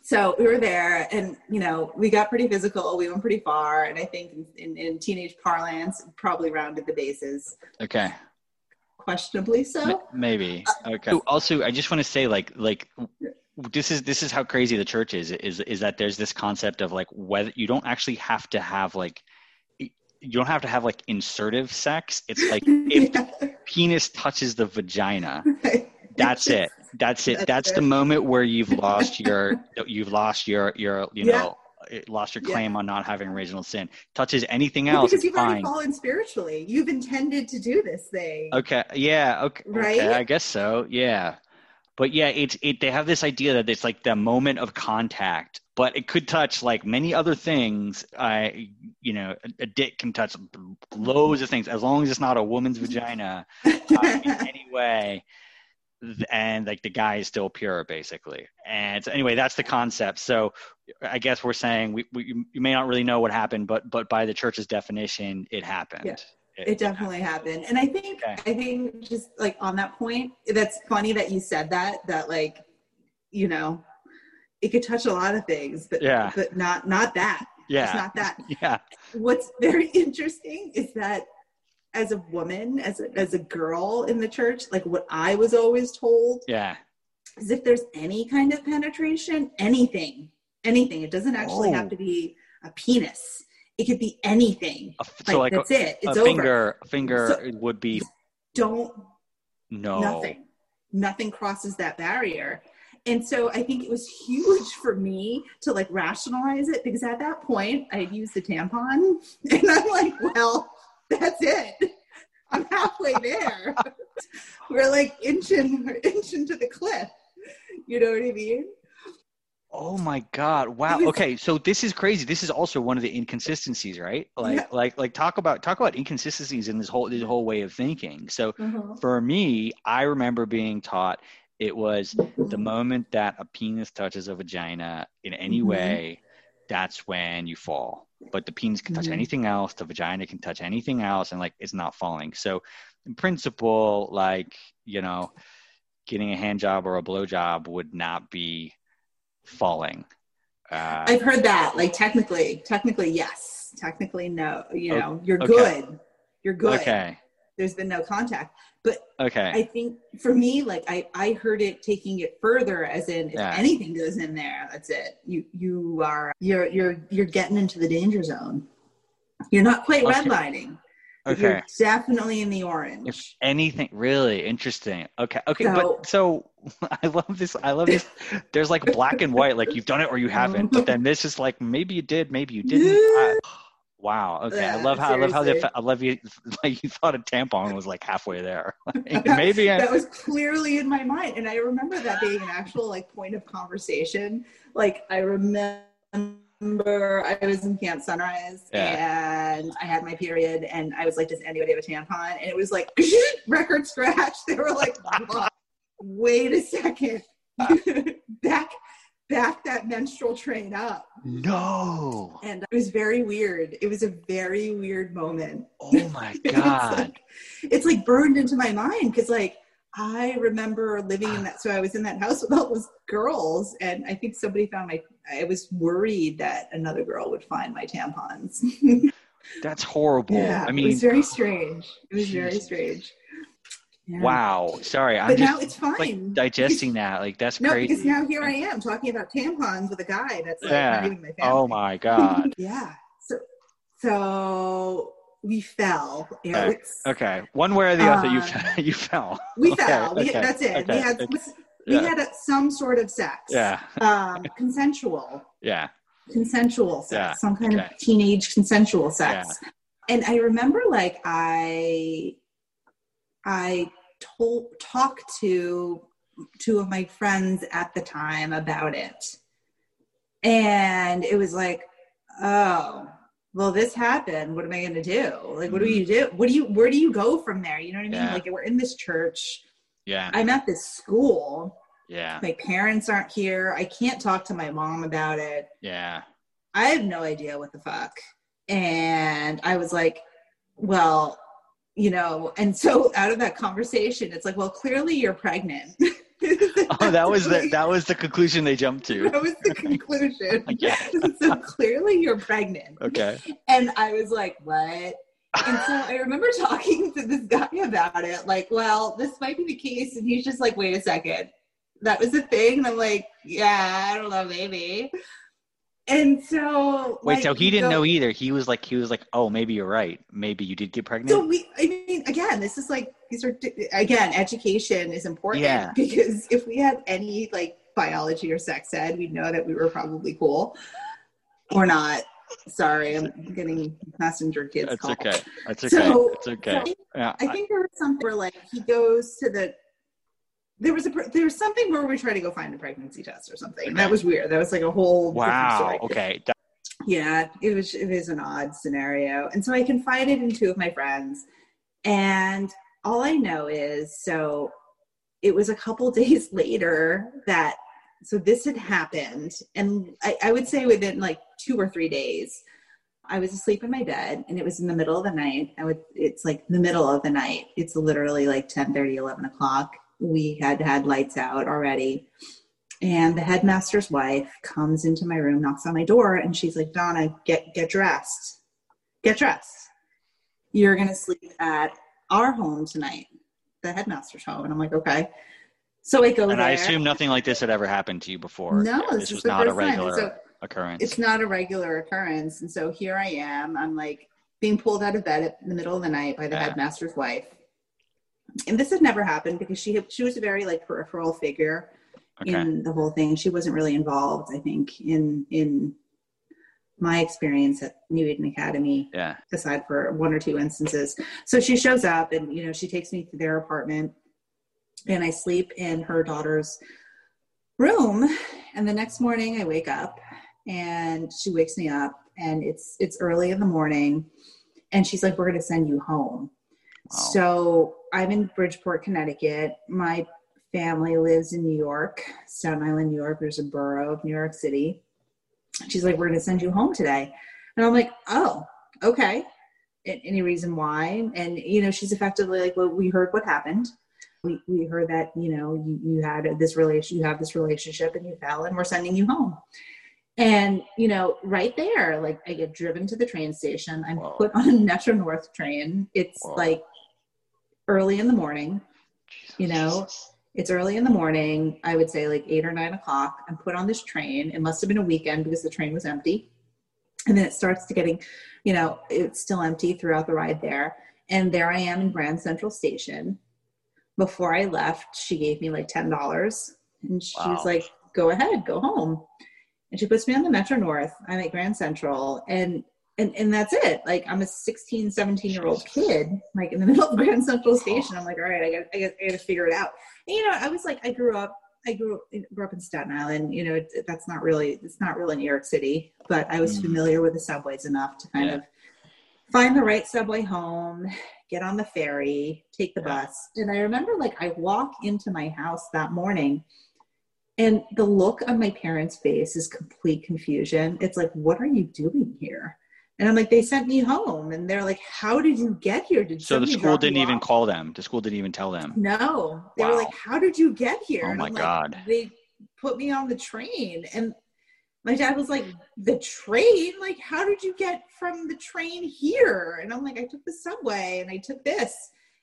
So we were there, and you know, we got pretty physical. We went pretty far, and I think in, in, in teenage parlance, probably rounded the bases. Okay questionably so maybe uh, okay also i just want to say like like this is this is how crazy the church is is is that there's this concept of like whether you don't actually have to have like you don't have to have like insertive sex. It's like if yeah. the penis touches the vagina, that's it. That's it. That's, that's it. the moment where you've lost your you've lost your your you yeah. know lost your claim yeah. on not having original sin. Touches anything else, because you've fine. already fallen spiritually. You've intended to do this thing. Okay. Yeah. Okay. Right. Okay, I guess so. Yeah. But yeah, it's it. They have this idea that it's like the moment of contact but it could touch like many other things. I, you know, a, a, dick can touch loads of things as long as it's not a woman's vagina uh, in any way. And like the guy is still pure, basically. And so anyway, that's the concept. So I guess we're saying we, we you may not really know what happened, but but by the church's definition, it happened. Yeah. It, it definitely happened. And I think okay. I think just like on that point, that's funny that you said that. That like, you know, it could touch a lot of things, but yeah. but not not that. Yeah. It's not that. Yeah. What's very interesting is that as a woman, as a, as a girl in the church, like what I was always told. Yeah. Is if there's any kind of penetration, anything, anything. It doesn't actually oh. have to be a penis. It could be anything. so like, like that's a, it. It's over. a finger, over. Finger so would be. Don't. No. Nothing. Nothing crosses that barrier and so I think it was huge for me to like rationalize it because at that point I had used the tampon and I'm like, well, that's it. I'm halfway there. we're like inching, we're inching to the cliff. You know what I mean? Oh my god! Wow. Okay, so this is crazy. This is also one of the inconsistencies, right? Like, yeah. like, like talk about talk about inconsistencies in this whole this whole way of thinking. So, uh-huh. for me, I remember being taught it was the moment that a penis touches a vagina in any mm-hmm. way, that's when you fall. But the penis can touch mm-hmm. anything else, the vagina can touch anything else, and like it's not falling. So, in principle, like, you know, getting a hand job or a blow job would not be falling. Uh, I've heard that. Like technically, technically yes. Technically no. You know, you're good. You're good. Okay. There's been no contact. But okay, I think for me, like I, I heard it taking it further, as in if yeah. anything goes in there, that's it. You you are you're you're you're getting into the danger zone. You're not quite okay. redlining. Okay. You're definitely in the orange. If anything, really interesting. Okay. Okay. So, but so I love this. I love this. There's like black and white, like you've done it or you haven't. But then this is like maybe you did, maybe you didn't. I, Wow. Okay. Yeah, I love how seriously. I love how they, I love you like you thought a tampon was like halfway there. Maybe that, I, that was clearly in my mind, and I remember that being an actual like point of conversation. Like I remember I was in Camp Sunrise yeah. and I had my period, and I was like, "Does anybody have a tampon?" And it was like record scratch. They were like, "Wait a second, ah. back back that menstrual train up. No. And it was very weird. It was a very weird moment. Oh my God. it's, like, it's like burned into my mind because, like, I remember living in that. So I was in that house with all those girls, and I think somebody found my. I was worried that another girl would find my tampons. That's horrible. Yeah, I mean, it was very strange. It was very strange. Yeah. Wow. Sorry. I'm but just, now it's fine. Like, digesting that. Like that's no, crazy. because now here I am talking about tampons with a guy that's like yeah. my oh family. Oh my god. yeah. So so we fell. You know, okay. okay. One way or the other, you uh, fell. you fell. We okay. fell. We, okay. That's it. We had we yeah. had some sort of sex. Yeah. Um, consensual. Yeah. Consensual sex. Yeah. Some kind of teenage consensual sex. Yeah. and I remember like I I told talked to two of my friends at the time about it. And it was like, oh, well, this happened. What am I going to do? Like, what do mm-hmm. you do? What do you, where do you go from there? You know what I mean? Yeah. Like, we're in this church. Yeah. I'm at this school. Yeah. My parents aren't here. I can't talk to my mom about it. Yeah. I have no idea what the fuck. And I was like, well, you know, and so out of that conversation, it's like, well, clearly you're pregnant. oh, that was the that was the conclusion they jumped to. That was the conclusion. yeah. so clearly you're pregnant. Okay. And I was like, what? And so I remember talking to this guy about it, like, well, this might be the case. And he's just like, wait a second. That was a thing. And I'm like, yeah, I don't know, maybe. And so Wait, like, so he didn't so, know either. He was like he was like, "Oh, maybe you're right. Maybe you did get pregnant." So we I mean, again, this is like these are again, education is important yeah. because if we had any like biology or sex ed, we'd know that we were probably cool or not. Sorry, I'm getting messenger kids. That's call. okay. That's okay. So, That's okay. So yeah. I think there was something where like he goes to the there was a there was something where we tried to go find a pregnancy test or something. Okay. That was weird. That was like a whole wow. Okay. Yeah, it was it was an odd scenario, and so I confided in two of my friends, and all I know is so it was a couple days later that so this had happened, and I, I would say within like two or three days. I was asleep in my bed and it was in the middle of the night. I would, it's like the middle of the night. It's literally like 10 30, 11 o'clock we had had lights out already. And the headmaster's wife comes into my room, knocks on my door, and she's like, Donna, get get dressed. Get dressed. You're gonna sleep at our home tonight, the headmaster's home. And I'm like, okay. So I go and there. I assume nothing like this had ever happened to you before. No, this, this was not a regular so occurrence. It's not a regular occurrence. And so here I am. I'm like being pulled out of bed in the middle of the night by the yeah. headmaster's wife and this had never happened because she had, she was a very like peripheral figure okay. in the whole thing. She wasn't really involved, I think, in in my experience at New Eden Academy. Yeah. Aside for one or two instances, so she shows up and you know she takes me to their apartment, and I sleep in her daughter's room. And the next morning, I wake up, and she wakes me up, and it's it's early in the morning, and she's like, "We're going to send you home." Wow. So I'm in Bridgeport, Connecticut. My family lives in New York, Staten Island, New York. There's a borough of New York City. She's like, We're going to send you home today. And I'm like, Oh, okay. Any reason why? And, you know, she's effectively like, Well, we heard what happened. We, we heard that, you know, you, you had this relation, you have this relationship and you fell and we're sending you home. And, you know, right there, like I get driven to the train station. I'm put on a Metro North train. It's like early in the morning. You know, it's early in the morning. I would say like eight or nine o'clock. I'm put on this train. It must have been a weekend because the train was empty. And then it starts to getting, you know, it's still empty throughout the ride there. And there I am in Grand Central Station. Before I left, she gave me like ten dollars, and she wow. was like, "Go ahead, go home." And she puts me on the Metro North. I'm at Grand Central, and and and that's it like i'm a 16 17 year old kid like in the middle of grand central station i'm like all right i got i got, to figure it out and, you know i was like i grew up i grew up grew up in staten island you know it, that's not really it's not really new york city but i was mm. familiar with the subways enough to kind yeah. of find the right subway home get on the ferry take the yeah. bus and i remember like i walk into my house that morning and the look on my parents' face is complete confusion. It's like, what are you doing here? And I'm like, they sent me home. And they're like, how did you get here? Did so the school didn't even off? call them. The school didn't even tell them. No, they wow. were like, how did you get here? Oh my I'm god! They put me on the train, and my dad was like, the train? Like, how did you get from the train here? And I'm like, I took the subway, and I took this.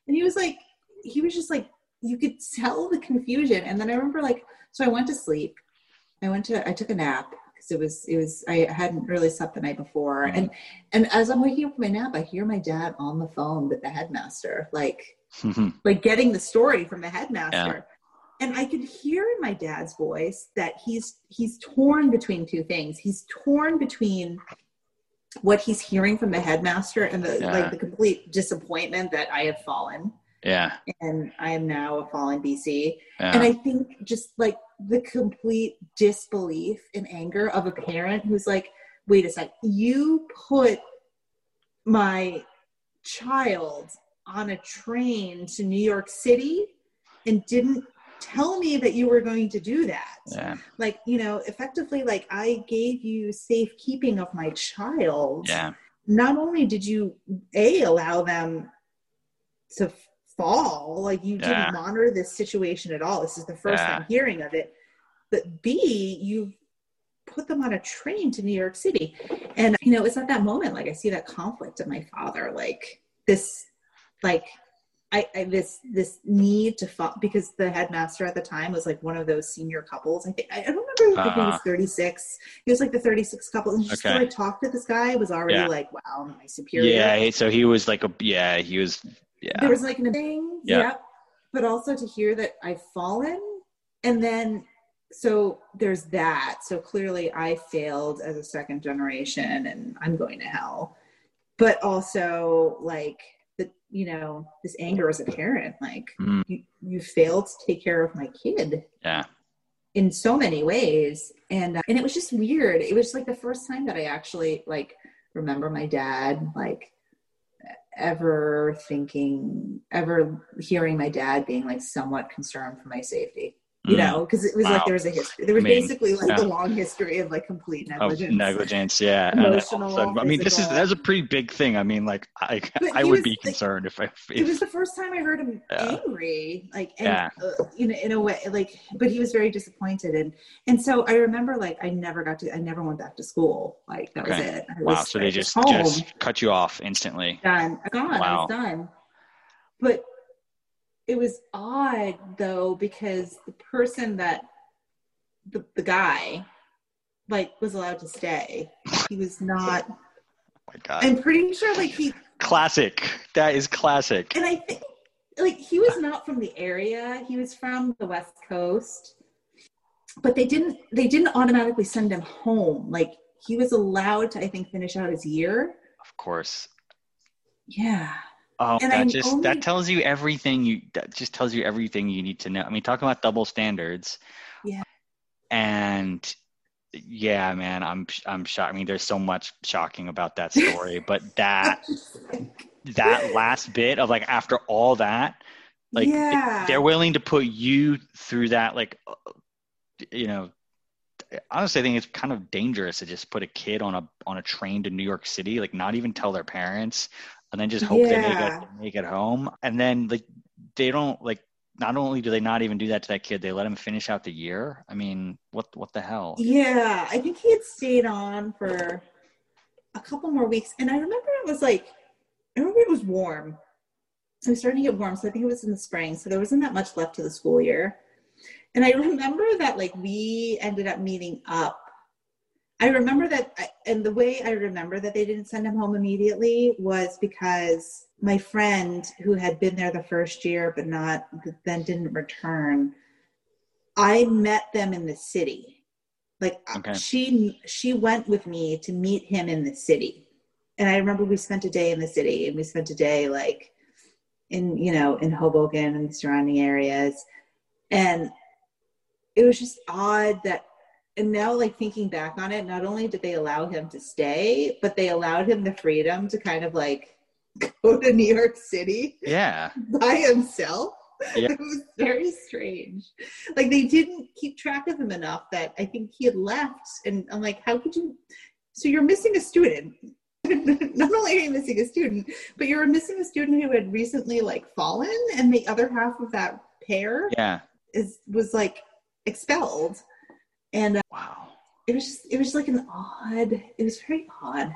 And he was like, he was just like, you could tell the confusion. And then I remember like, so I went to sleep. I went to, I took a nap it was it was I hadn't really slept the night before, mm-hmm. and and as I'm waking up from my nap, I hear my dad on the phone with the headmaster, like mm-hmm. like getting the story from the headmaster. Yeah. And I could hear in my dad's voice that he's he's torn between two things. He's torn between what he's hearing from the headmaster and the yeah. like the complete disappointment that I have fallen. Yeah. And I am now a fallen BC. Yeah. And I think just like the complete disbelief and anger of a parent who's like, wait a sec, you put my child on a train to New York City and didn't tell me that you were going to do that. Yeah. Like, you know, effectively, like I gave you safekeeping of my child. Yeah. Not only did you a allow them to fall, like you yeah. didn't monitor this situation at all. This is the first yeah. time hearing of it. But B, you put them on a train to New York City. And you know, it's at that moment like I see that conflict of my father, like this like I, I, this this need to fall because the headmaster at the time was like one of those senior couples. I think I don't remember uh-huh. if he was uh-huh. 36. He was like the 36 couple, and just okay. when I talked to this guy, was already yeah. like, "Wow, my superior." Yeah, so he was like a yeah, he was yeah. There was like an thing, yeah. yeah, but also to hear that I've fallen, and then so there's that. So clearly, I failed as a second generation, and I'm going to hell. But also, like the, you know this anger as a parent like mm. you, you failed to take care of my kid yeah in so many ways and uh, and it was just weird it was like the first time that i actually like remember my dad like ever thinking ever hearing my dad being like somewhat concerned for my safety you mm. know because it was wow. like there was a history there was I mean, basically like yeah. a long history of like complete negligence of negligence yeah emotional i mean this is that's a pretty big thing i mean like i i would was, be concerned if i if, it was the first time i heard him yeah. angry like and, yeah. Uh, in, in a way like but he was very disappointed and and so i remember like i never got to i never went back to school like that okay. was it I wow was, so they just just cut you off instantly done gone wow. done but it was odd though because the person that the, the guy like was allowed to stay. He was not oh my god. I'm pretty sure like he classic. That is classic. And i think like he was not from the area. He was from the west coast. But they didn't they didn't automatically send him home. Like he was allowed to i think finish out his year. Of course. Yeah Oh, and that I'm just only... that tells you everything you that just tells you everything you need to know. I mean, talking about double standards. Yeah. And yeah, man, I'm I'm shocked. I mean, there's so much shocking about that story, but that that last bit of like after all that, like yeah. they're willing to put you through that, like uh, you know. Honestly, I think it's kind of dangerous to just put a kid on a on a train to New York City, like not even tell their parents, and then just hope yeah. they make it make it home. And then like they don't like not only do they not even do that to that kid, they let him finish out the year. I mean, what what the hell? Yeah, I think he had stayed on for a couple more weeks, and I remember it was like I remember it was warm. It was starting to get warm, so I think it was in the spring, so there wasn't that much left to the school year. And I remember that like we ended up meeting up I remember that, and the way I remember that they didn't send him home immediately was because my friend who had been there the first year but not then didn't return. I met them in the city. Like uh, okay. she she went with me to meet him in the city. And I remember we spent a day in the city and we spent a day like in you know in Hoboken and the surrounding areas. And it was just odd that and now like thinking back on it not only did they allow him to stay but they allowed him the freedom to kind of like go to new york city yeah. by himself. Yeah. it was very strange. Like they didn't keep track of him enough that i think he had left and i'm like how could you so you're missing a student. Not only are you missing a student but you're missing a student who had recently like fallen and the other half of that pair yeah. is was like expelled and uh, wow. it was just it was like an odd it was very odd.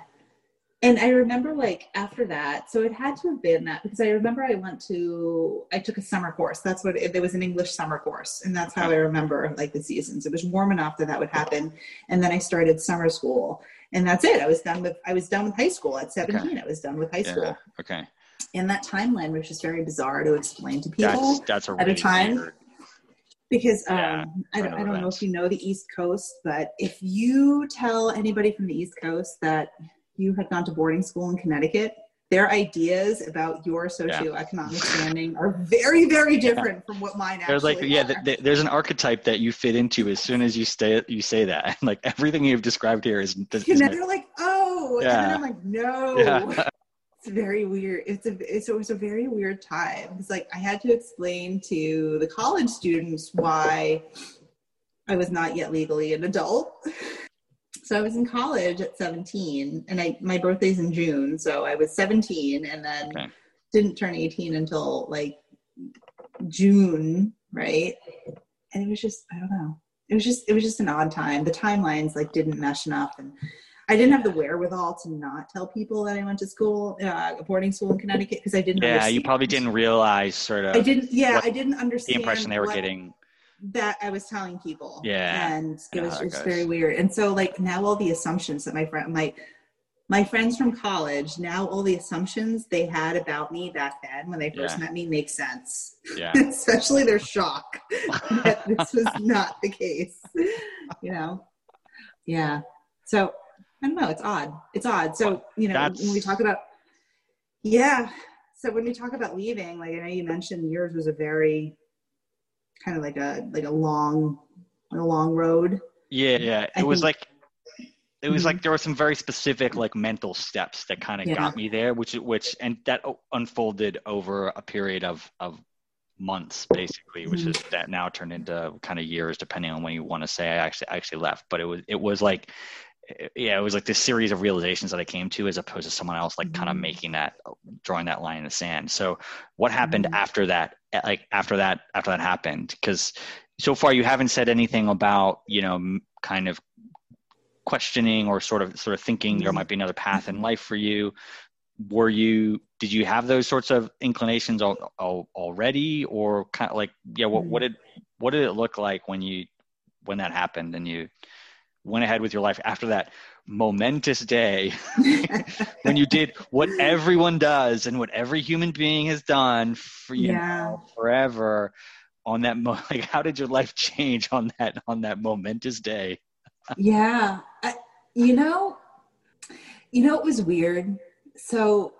And i remember like after that so it had to have been that because i remember i went to i took a summer course. That's what it, there was an english summer course and that's how i remember like the seasons. It was warm enough that that would happen and then i started summer school and that's it. I was done with i was done with high school at 17 okay. i was done with high school. Yeah. okay. And that timeline was just very bizarre to explain to people. That's, that's a at a time weird because um, yeah, I, don't, I don't know if you know the East Coast, but if you tell anybody from the East Coast that you had gone to boarding school in Connecticut, their ideas about your socioeconomic yeah. standing are very, very different yeah. from what mine actually There's like, are. yeah, th- th- there's an archetype that you fit into as soon as you stay, you say that. like everything you've described here is. is and then they're like, oh, yeah. and then I'm like, no. It's very weird. It's a, it's, it was a very weird time. It's like I had to explain to the college students why I was not yet legally an adult. So I was in college at 17 and I my birthday's in June, so I was 17 and then okay. didn't turn 18 until like June, right? And it was just I don't know. It was just it was just an odd time. The timelines like didn't mesh enough and I didn't have the wherewithal to not tell people that I went to school, uh, a boarding school in Connecticut, because I didn't. Yeah, understand. you probably didn't realize sort of. I didn't. Yeah, I didn't understand the impression they were getting that I was telling people. Yeah. And it was just very weird. And so like now all the assumptions that my friend my my friends from college, now all the assumptions they had about me back then when they first yeah. met me make sense. Yeah. Especially their shock that this was not the case. You know? Yeah. So I don't know, it's odd. It's odd. So, you know, That's... when we talk about yeah. So when we talk about leaving, like I know you mentioned yours was a very kind of like a like a long a long road. Yeah, yeah. It I was think, like it was mm-hmm. like there were some very specific like mental steps that kind of yeah. got me there, which which and that unfolded over a period of of months basically, which mm-hmm. is that now turned into kind of years depending on when you want to say I actually I actually left. But it was it was like yeah, it was like this series of realizations that I came to as opposed to someone else like mm-hmm. kind of making that drawing that line in the sand. So what happened mm-hmm. after that like after that after that happened because so far you haven't said anything about, you know, kind of questioning or sort of sort of thinking mm-hmm. there might be another path in life for you. Were you did you have those sorts of inclinations al- al- already or kind of like yeah what what mm-hmm. did what did it look like when you when that happened and you went ahead with your life after that momentous day when you did what everyone does and what every human being has done for you yeah. know, forever on that mo- like how did your life change on that on that momentous day? Yeah. I, you know you know it was weird. So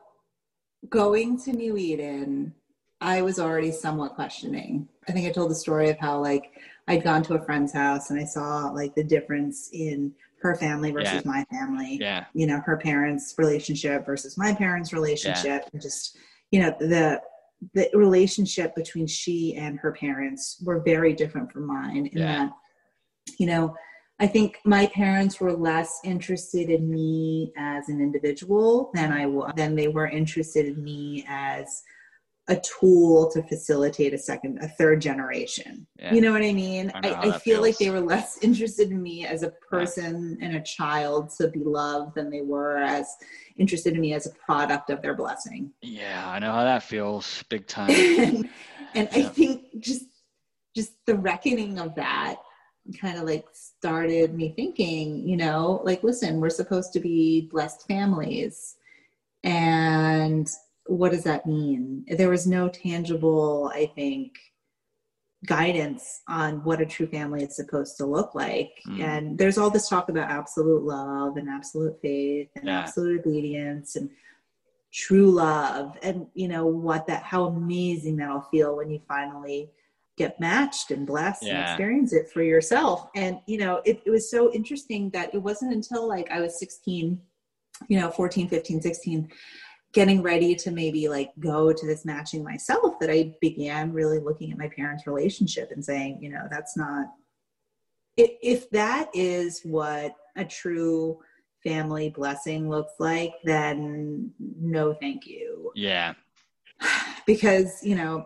going to new eden i was already somewhat questioning. I think i told the story of how like I'd gone to a friend's house and I saw like the difference in her family versus yeah. my family. Yeah. You know, her parents' relationship versus my parents' relationship. Yeah. And just, you know, the the relationship between she and her parents were very different from mine in yeah. that, you know, I think my parents were less interested in me as an individual than I was than they were interested in me as a tool to facilitate a second a third generation yeah. you know what i mean i, I, I feel feels. like they were less interested in me as a person yeah. and a child to be loved than they were as interested in me as a product of their blessing yeah i know how that feels big time and, and yeah. i think just just the reckoning of that kind of like started me thinking you know like listen we're supposed to be blessed families and what does that mean? There was no tangible, I think, guidance on what a true family is supposed to look like. Mm. And there's all this talk about absolute love and absolute faith and yeah. absolute obedience and true love and you know what that how amazing that'll feel when you finally get matched and blessed yeah. and experience it for yourself and you know it, it was so interesting that it wasn't until like i was 16 you know 14 15 16 getting ready to maybe like go to this matching myself that I began really looking at my parents' relationship and saying, you know, that's not if that is what a true family blessing looks like, then no, thank you. Yeah. Because, you know,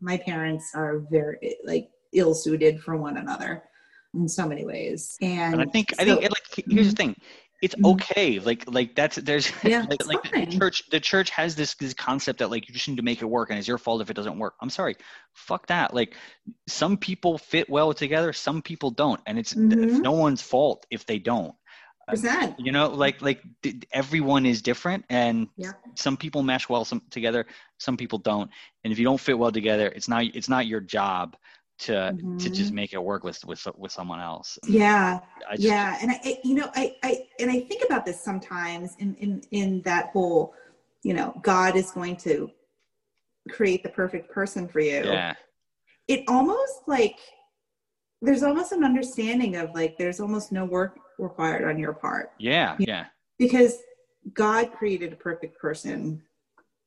my parents are very like ill suited for one another in so many ways. And, I think, so, I think like, here's the mm-hmm. thing it's mm-hmm. okay like like that's there's yeah, like, like the church the church has this this concept that like you just need to make it work and it's your fault if it doesn't work i'm sorry fuck that like some people fit well together some people don't and it's mm-hmm. no one's fault if they don't Percent. you know like like everyone is different and yeah. some people mesh well some together some people don't and if you don't fit well together it's not it's not your job to mm-hmm. to just make it work with with with someone else. Yeah, just, yeah, and I, you know, I, I and I think about this sometimes in in in that whole, you know, God is going to create the perfect person for you. Yeah, it almost like there's almost an understanding of like there's almost no work required on your part. Yeah, yeah, because God created a perfect person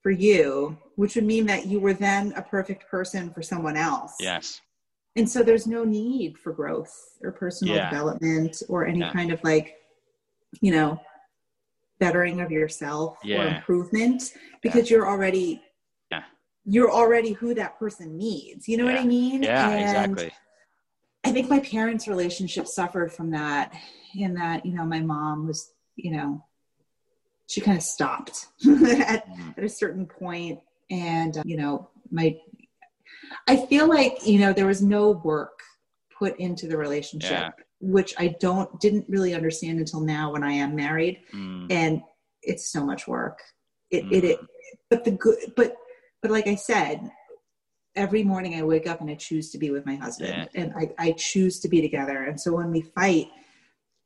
for you, which would mean that you were then a perfect person for someone else. Yes and so there's no need for growth or personal yeah. development or any yeah. kind of like you know bettering of yourself yeah. or improvement because you're already yeah. you're already who that person needs you know what i mean yeah and exactly i think my parents relationship suffered from that in that you know my mom was you know she kind of stopped at, mm. at a certain point and you know my I feel like, you know, there was no work put into the relationship, yeah. which I don't, didn't really understand until now when I am married. Mm. And it's so much work. It, mm. it, it, but the good, but, but like I said, every morning I wake up and I choose to be with my husband yeah. and I, I choose to be together. And so when we fight,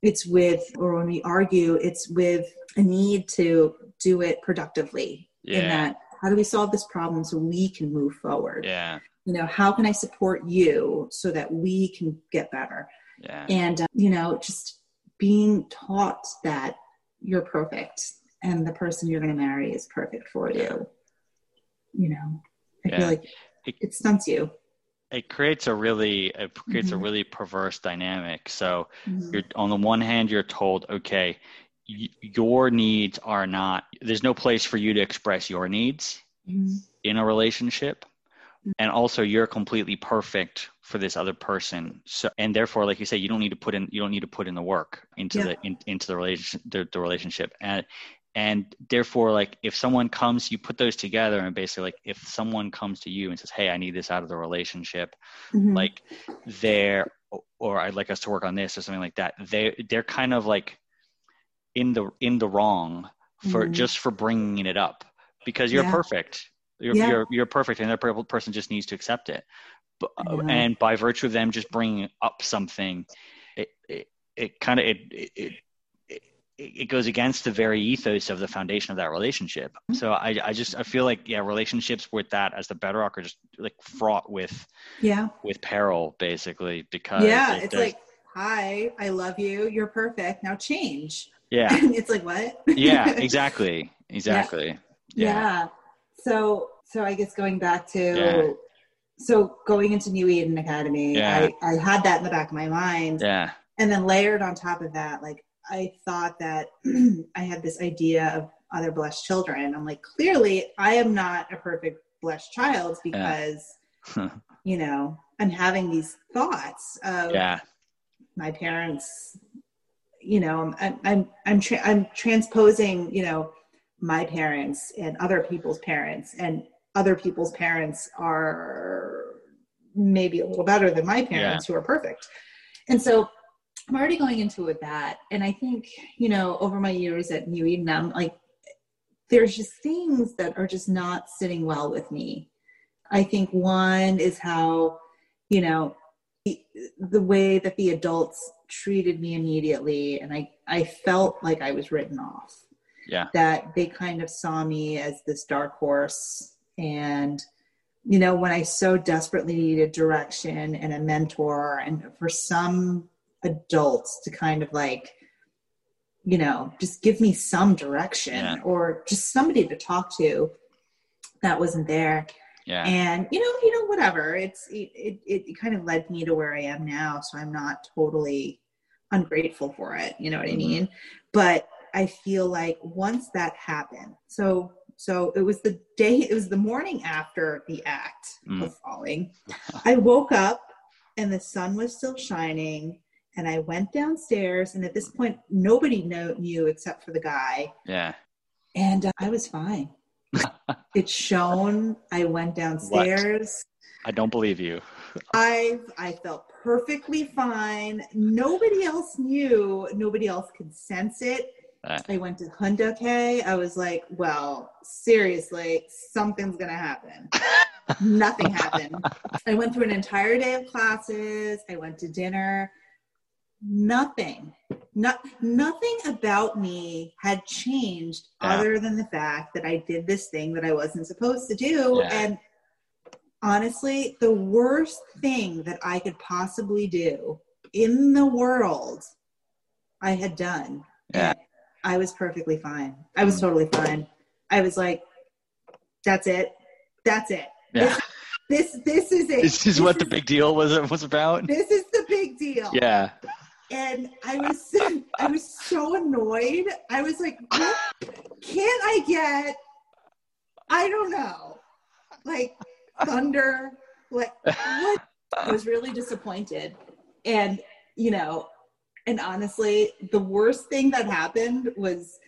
it's with, or when we argue, it's with a need to do it productively yeah. in that how do we solve this problem so we can move forward yeah you know how can i support you so that we can get better yeah. and uh, you know just being taught that you're perfect and the person you're going to marry is perfect for you you know i yeah. feel like it, it, stunts you it creates a really it creates mm-hmm. a really perverse dynamic so mm-hmm. you're on the one hand you're told okay your needs are not there's no place for you to express your needs mm-hmm. in a relationship mm-hmm. and also you're completely perfect for this other person so and therefore like you say you don't need to put in you don't need to put in the work into yeah. the in, into the relationship the, the, relationship and and therefore like if someone comes you put those together and basically like if someone comes to you and says hey i need this out of the relationship mm-hmm. like they're or i'd like us to work on this or something like that they they're kind of like in the in the wrong for mm-hmm. just for bringing it up because you're yeah. perfect you're, yeah. you're you're perfect and that person just needs to accept it but, and by virtue of them just bringing up something it it, it kind of it, it it it goes against the very ethos of the foundation of that relationship. Mm-hmm. So I, I just I feel like yeah, relationships with that as the bedrock are just like fraught with yeah with peril basically because yeah, it, it's like hi, I love you, you're perfect, now change. Yeah. it's like what? yeah, exactly. Exactly. Yeah. yeah. So so I guess going back to yeah. so going into New Eden Academy, yeah. I, I had that in the back of my mind. Yeah. And then layered on top of that, like I thought that I had this idea of other blessed children. I'm like, clearly I am not a perfect blessed child because yeah. you know, I'm having these thoughts of yeah. my parents you know i'm i'm i'm, tra- I'm transposing you know my parents and other people's parents and other people's parents are maybe a little better than my parents yeah. who are perfect. And so i'm already going into it with that. And i think you know over my years at new eden i'm like there's just things that are just not sitting well with me. I think one is how you know the way that the adults treated me immediately and I, I felt like I was written off. Yeah. That they kind of saw me as this dark horse. And, you know, when I so desperately needed direction and a mentor, and for some adults to kind of like, you know, just give me some direction yeah. or just somebody to talk to that wasn't there yeah. And you know, you know, whatever. It's it, it it kind of led me to where I am now, so I'm not totally ungrateful for it. You know what mm-hmm. I mean? But I feel like once that happened, so so it was the day, it was the morning after the act mm. of falling. I woke up and the sun was still shining. And I went downstairs, and at this point, nobody know, knew except for the guy. Yeah. And uh, I was fine it shown. I went downstairs. What? I don't believe you. I I felt perfectly fine. Nobody else knew. Nobody else could sense it. I went to Hoon Dok I was like, well, seriously, something's gonna happen. Nothing happened. I went through an entire day of classes. I went to dinner. Nothing. Not, nothing about me had changed yeah. other than the fact that I did this thing that I wasn't supposed to do. Yeah. And honestly, the worst thing that I could possibly do in the world, I had done. Yeah. I was perfectly fine. I was mm. totally fine. I was like, that's it. That's it. Yeah. This, this, this is it. This is this what is, the big deal was was about. This is the big deal. Yeah. And I was I was so annoyed. I was like, can't I get? I don't know. Like thunder. Like what I was really disappointed. And you know, and honestly, the worst thing that happened was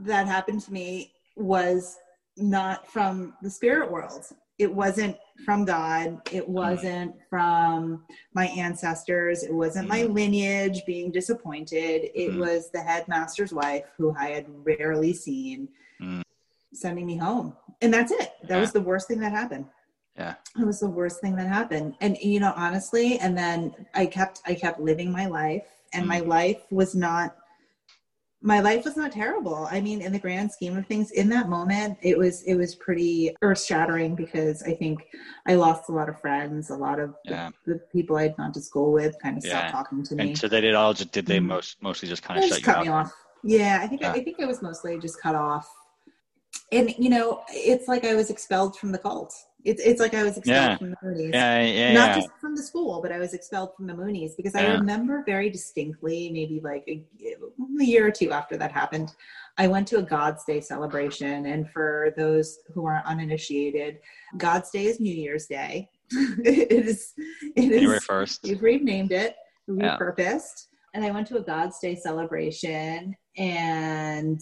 that happened to me was not from the spirit world. It wasn't from God. It wasn't from my ancestors. It wasn't my mm-hmm. lineage being disappointed. It mm-hmm. was the headmaster's wife who I had rarely seen mm. sending me home. And that's it. That yeah. was the worst thing that happened. Yeah. It was the worst thing that happened. And you know, honestly, and then I kept I kept living my life and mm. my life was not my life was not terrible. I mean, in the grand scheme of things, in that moment, it was it was pretty earth shattering because I think I lost a lot of friends, a lot of yeah. the, the, people I'd gone to school with kind of yeah. stopped talking to me. And so they did all. Just, did they mm-hmm. most mostly just kind of shut cut me off? Yeah, I think yeah. I, I think it was mostly just cut off. And you know, it's like I was expelled from the cult. It's it's like I was expelled yeah. from the Moonies. Yeah, yeah, Not yeah. just from the school, but I was expelled from the Moonies because I remember very distinctly, maybe like a, a, year or two after that happened, I went to a God's Day celebration. And for those who are uninitiated, God's Day is New Year's Day. it is it January first. We've renamed it, repurposed. And I went to a God's Day celebration and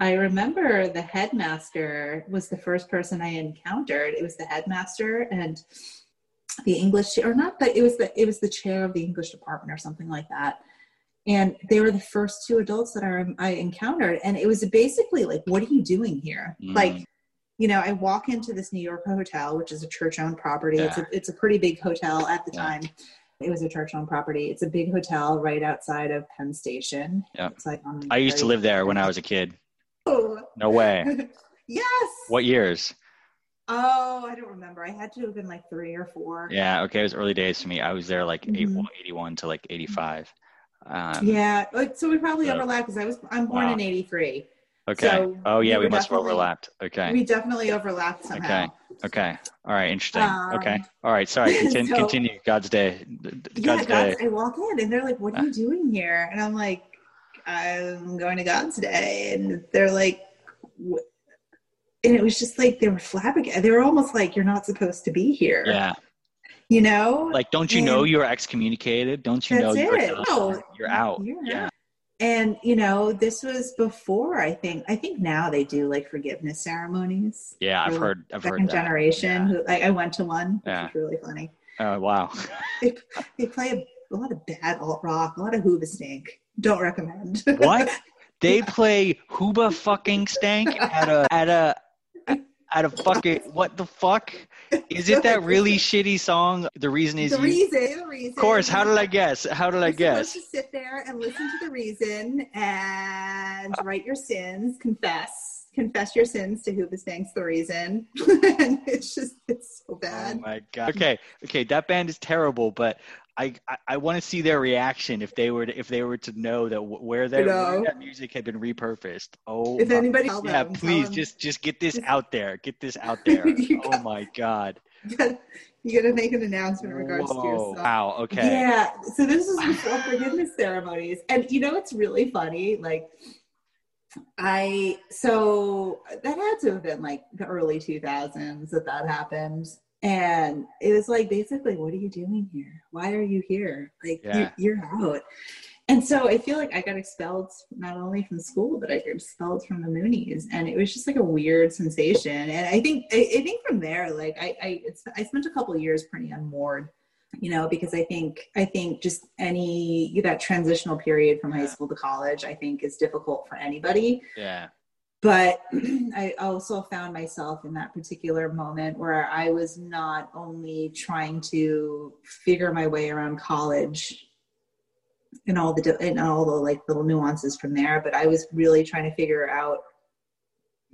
I remember the headmaster was the first person I encountered. It was the headmaster and the English or not that it was the it was the chair of the English department or something like that. And they were the first two adults that I, I encountered, and it was basically like, "What are you doing here?" Mm. Like, you know, I walk into this New York hotel, which is a church-owned property. Yeah. It's a it's a pretty big hotel at the yeah. time. It was a church-owned property. It's a big hotel right outside of Penn Station. Yeah, it's like I used to live there when I was a kid. No way. yes. What years? Oh, I don't remember. I had to have been like three or four. Yeah. Okay. It was early days for me. I was there like mm-hmm. 81 to like 85. Um, yeah. So we probably so, overlapped because I was, I'm born wow. in 83. Okay. So oh yeah, we, we must have overlapped. Okay. We definitely overlapped somehow. Okay. Okay. All right. Interesting. Um, okay. All right. Sorry. Continue. so, continue. God's day. God's yeah, day. I walk in and they're like, "What are you doing here?" And I'm like, I'm going to God's Day. And they're like, and it was just like they were flabbergasted. They were almost like, you're not supposed to be here. Yeah. You know? Like, don't you and know you're excommunicated? Don't you know you're, no, you're out? You're yeah. Out. And you know, this was before I think. I think now they do like forgiveness ceremonies. Yeah, I've heard. I've second heard generation. Yeah. Who, like, I went to one. Yeah, which was really funny. Oh wow! they, they play a, a, lot of bad alt rock, a lot of Hoobastank. Don't recommend. what? They play Hooba fucking stank at a at a at a fucking what the fuck? Is it that really shitty song? The reason is the you, reason. The reason. Of course. How did I guess? How did I guess? to sit there and listen to the reason and write your sins, confess, confess your sins to Hoobastank's the reason. and it's just it's so bad. Oh my god. Okay, okay, that band is terrible, but I, I, I want to see their reaction if they were to, if they were to know that where, their, where that music had been repurposed. Oh, if anybody, yeah, them, please just just get this out there. Get this out there. oh my god. You gotta, you gotta make an announcement in regards Whoa. to yourself. Wow. Okay. Yeah. So this is before forgiveness ceremonies, and you know it's really funny. Like I so that had to have been like the early 2000s that that happened and it was like basically what are you doing here? Why are you here? Like yeah. you're, you're, out. And so i feel like i got expelled not only from school but i got expelled from the moonies. And it was just like a weird sensation. And i think i, I think from there like i I, I spent a couple years pretty unmoored you know because i think i think just any that transitional period from high school to college i think is difficult for anybody. Yeah but I also found myself in that particular moment where I was not only trying to figure my way around college and all the and all the like little nuances from there, but I was really trying to figure out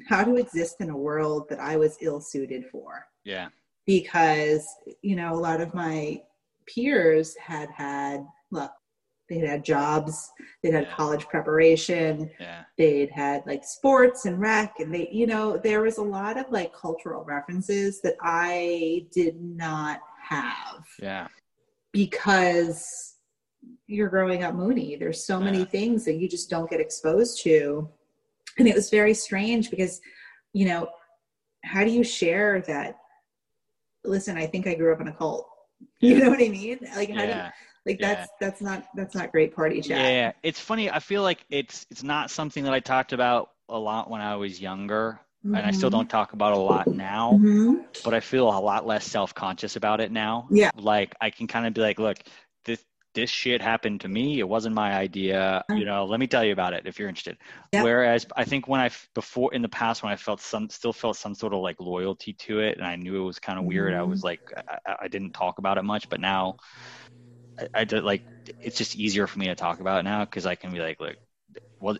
how to exist in a world that I was ill suited for. Yeah. Because you know a lot of my peers had had look they'd had jobs they'd had yeah. college preparation yeah. they'd had like sports and rec and they you know there was a lot of like cultural references that i did not have. Yeah. Because you're growing up moonie there's so yeah. many things that you just don't get exposed to. And it was very strange because you know how do you share that listen i think i grew up in a cult. You know what i mean? Like how do like yeah. that's that's not that's not great party chat. Yeah, it's funny. I feel like it's it's not something that I talked about a lot when I was younger, mm-hmm. and I still mm-hmm. don't talk about a lot now. Mm-hmm. But I feel a lot less self conscious about it now. Yeah, like I can kind of be like, look, this this shit happened to me. It wasn't my idea. You know, let me tell you about it if you're interested. Yep. Whereas I think when I before in the past when I felt some still felt some sort of like loyalty to it, and I knew it was kind of weird. Mm-hmm. I was like I, I didn't talk about it much, but now I, I did like it's just easier for me to talk about now because I can be like, look,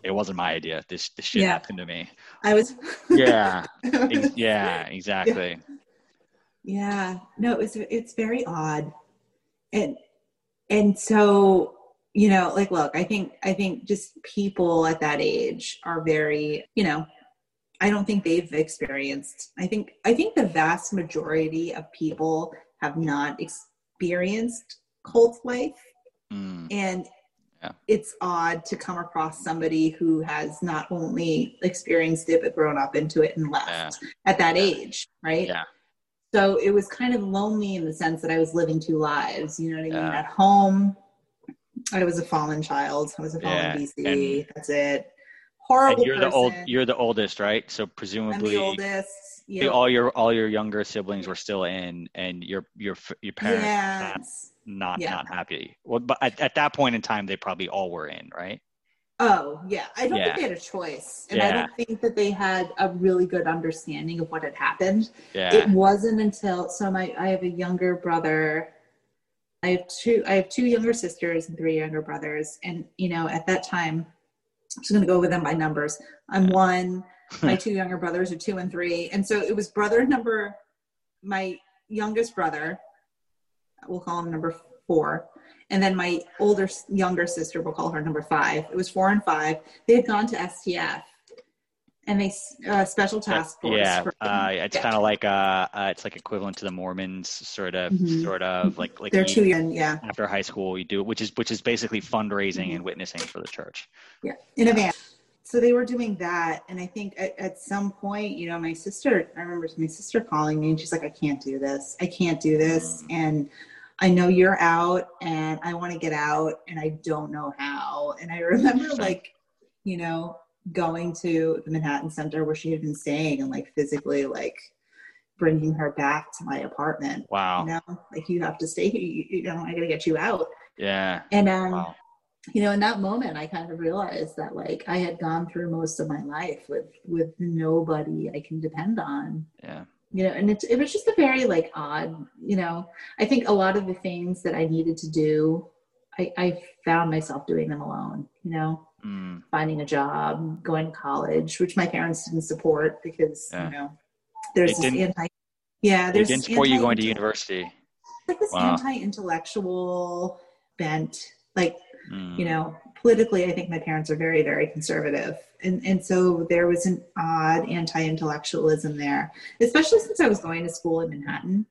it wasn't my idea. This this shit yeah. happened to me. I was. yeah. Ex- yeah. Exactly. Yeah. yeah. No, it's it's very odd, and and so you know, like, look, I think I think just people at that age are very, you know, I don't think they've experienced. I think I think the vast majority of people have not experienced cult life. Mm. And yeah. it's odd to come across somebody who has not only experienced it, but grown up into it and left yeah. at that yeah. age, right? Yeah. So it was kind of lonely in the sense that I was living two lives. You know what I mean? At home, I was a fallen child. I was a fallen BC. And, That's it. Horrible. you're person. the old. You're the oldest, right? So presumably, I'm the oldest. Yep. All your all your younger siblings were still in, and your your your parents. Yes not yeah. not happy. Well, but at, at that point in time, they probably all were in, right? Oh yeah, I don't yeah. think they had a choice, and yeah. I don't think that they had a really good understanding of what had happened. Yeah. It wasn't until so my I have a younger brother. I have two. I have two younger sisters and three younger brothers, and you know at that time, I'm just going to go with them by numbers. I'm one. my two younger brothers are two and three, and so it was brother number, my youngest brother we'll call him number four. And then my older, younger sister, we'll call her number five. It was four and five. They had gone to STF and they uh, special task force. Yeah, for, uh, it's yeah. kind of like uh, uh, it's like equivalent to the Mormons, sort of, mm-hmm. sort of like like they're too young. Yeah, after high school, you do which is which is basically fundraising mm-hmm. and witnessing for the church. Yeah, in advance. So they were doing that, and I think at, at some point, you know, my sister. I remember my sister calling me, and she's like, "I can't do this. I can't do this," mm-hmm. and I know you're out and I want to get out and I don't know how. And I remember like, you know, going to the Manhattan Center where she had been staying and like physically like bringing her back to my apartment. Wow. You know, like you have to stay here. You, you know, I got to get you out. Yeah. And um, wow. you know, in that moment, I kind of realized that like I had gone through most of my life with with nobody I can depend on. Yeah you know and it, it was just a very like odd you know i think a lot of the things that i needed to do i, I found myself doing them alone you know mm. finding a job going to college which my parents didn't support because yeah. you know there's this anti yeah there's didn't support you going to university like this wow. anti-intellectual bent like mm. you know politically i think my parents are very very conservative and and so there was an odd anti-intellectualism there especially since i was going to school in manhattan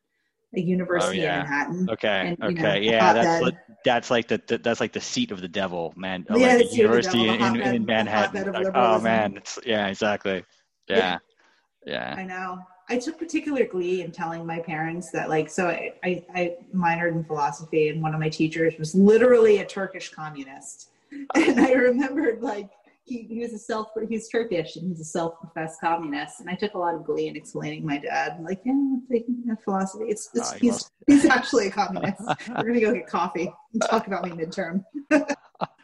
a oh, university oh, yeah. in manhattan okay and, okay. know, yeah that's like, that's like the, the, that's like the seat of the devil man. Oh, yeah, like the university devil, in, in, in, manhattan. like, oh man it's, yeah exactly. Yeah yeah. I know. I took particular glee in telling my parents that, like, so I, I, I, minored in philosophy, and one of my teachers was literally a Turkish communist. And I remembered, like, he, he was a self he's Turkish and he's a self-professed communist. And I took a lot of glee in explaining my dad. like, yeah, I'm taking that philosophy. It's, it's oh, he's he's actually a communist. We're gonna go get coffee and talk about my midterm.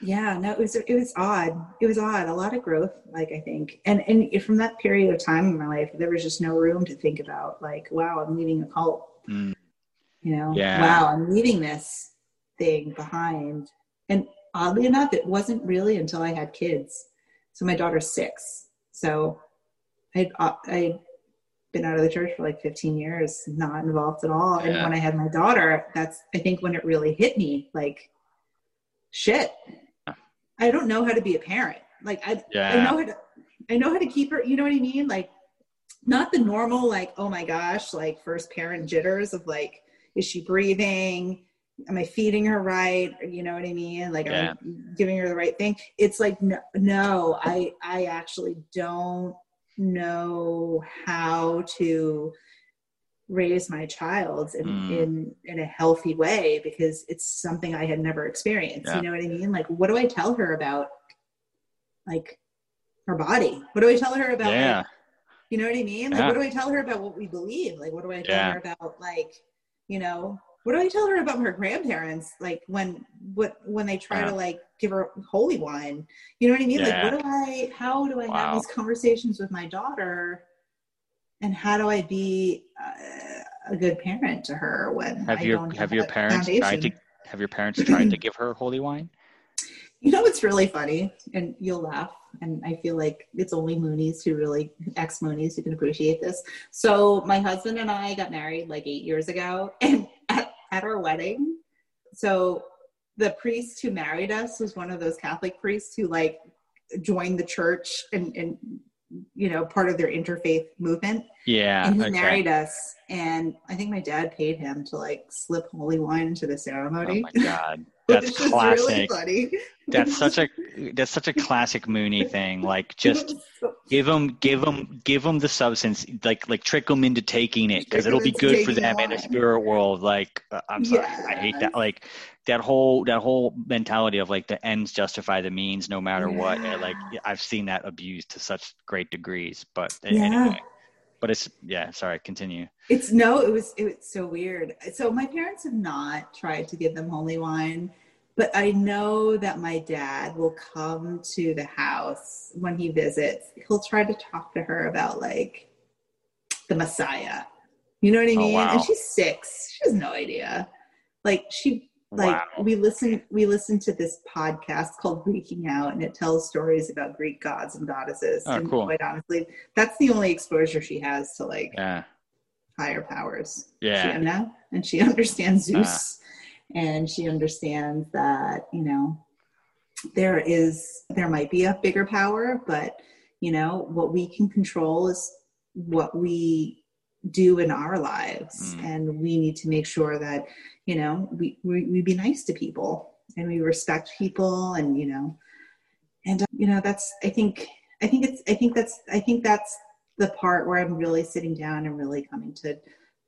yeah, no, it was it was odd. It was odd. A lot of growth, like I think, and and from that period of time in my life, there was just no room to think about like, wow, I'm leaving a cult. Mm. You know, yeah. wow, I'm leaving this thing behind. And oddly enough, it wasn't really until I had kids. So my daughter's six. So I uh, I been out of the church for like 15 years, not involved at all. Yeah. And when I had my daughter, that's I think when it really hit me, like, shit, I don't know how to be a parent. Like I, yeah. I know how to, I know how to keep her. You know what I mean? Like, not the normal like, oh my gosh, like first parent jitters of like, is she breathing? Am I feeding her right? You know what I mean? Like, yeah. am giving her the right thing? It's like, no, no, I, I actually don't know how to raise my child in, mm. in in a healthy way because it's something I had never experienced. Yeah. You know what I mean? Like what do I tell her about like her body? What do I tell her about yeah. like, you know what I mean? Like yeah. what do I tell her about what we believe? Like what do I tell her about like, you know, what do I tell her about her grandparents? Like when what when they try yeah. to like give her holy wine, you know what I mean? Yeah. Like what do I? How do I wow. have these conversations with my daughter? And how do I be uh, a good parent to her when have I your don't have, have your parents tried to have your parents tried to give her holy wine? You know what's really funny, and you'll laugh, and I feel like it's only Moonies who really ex Moonies who can appreciate this. So my husband and I got married like eight years ago, and at our wedding. So the priest who married us was one of those Catholic priests who like joined the church and, and you know, part of their interfaith movement. Yeah. And he okay. married us. And I think my dad paid him to like slip holy wine into the ceremony. Oh my God. That's classic. Really that's such a that's such a classic Moonie thing. Like just give them give them give them the substance. Like like trick them into taking it because it'll be good for them in the spirit world. Like uh, I'm sorry, yes. I hate that. Like that whole that whole mentality of like the ends justify the means no matter yeah. what. And like I've seen that abused to such great degrees. But yeah. anyway but it's yeah sorry continue. It's no it was it was so weird. So my parents have not tried to give them holy wine but i know that my dad will come to the house when he visits. He'll try to talk to her about like the messiah. You know what i oh, mean? Oh, wow. and she's six. She has no idea. Like she like wow. we listen we listen to this podcast called Greeking Out and it tells stories about greek gods and goddesses oh, and cool. quite honestly that's the only exposure she has to like yeah. higher powers yeah she, know? and she understands zeus uh. and she understands that you know there is there might be a bigger power but you know what we can control is what we do in our lives mm. and we need to make sure that you know we, we we be nice to people and we respect people and you know and uh, you know that's i think i think it's i think that's i think that's the part where i'm really sitting down and really coming to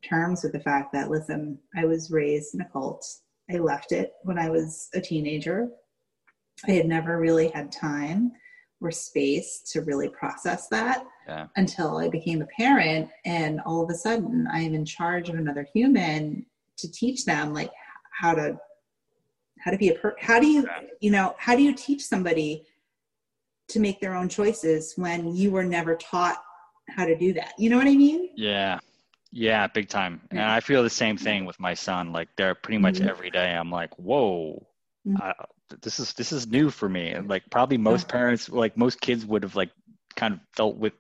terms with the fact that listen i was raised in a cult i left it when i was a teenager i had never really had time or space to really process that yeah. until I became a parent. And all of a sudden, I'm in charge of another human to teach them like how to how to be a per how do you you know how do you teach somebody to make their own choices when you were never taught how to do that? You know what i mean? Yeah. Yeah big time. Yeah. and i feel the same thing with my son. Like they're pretty much mm-hmm. every day i'm like whoa mm-hmm. I, this is this is new for me. And like probably most parents like most kids would have like kind of felt with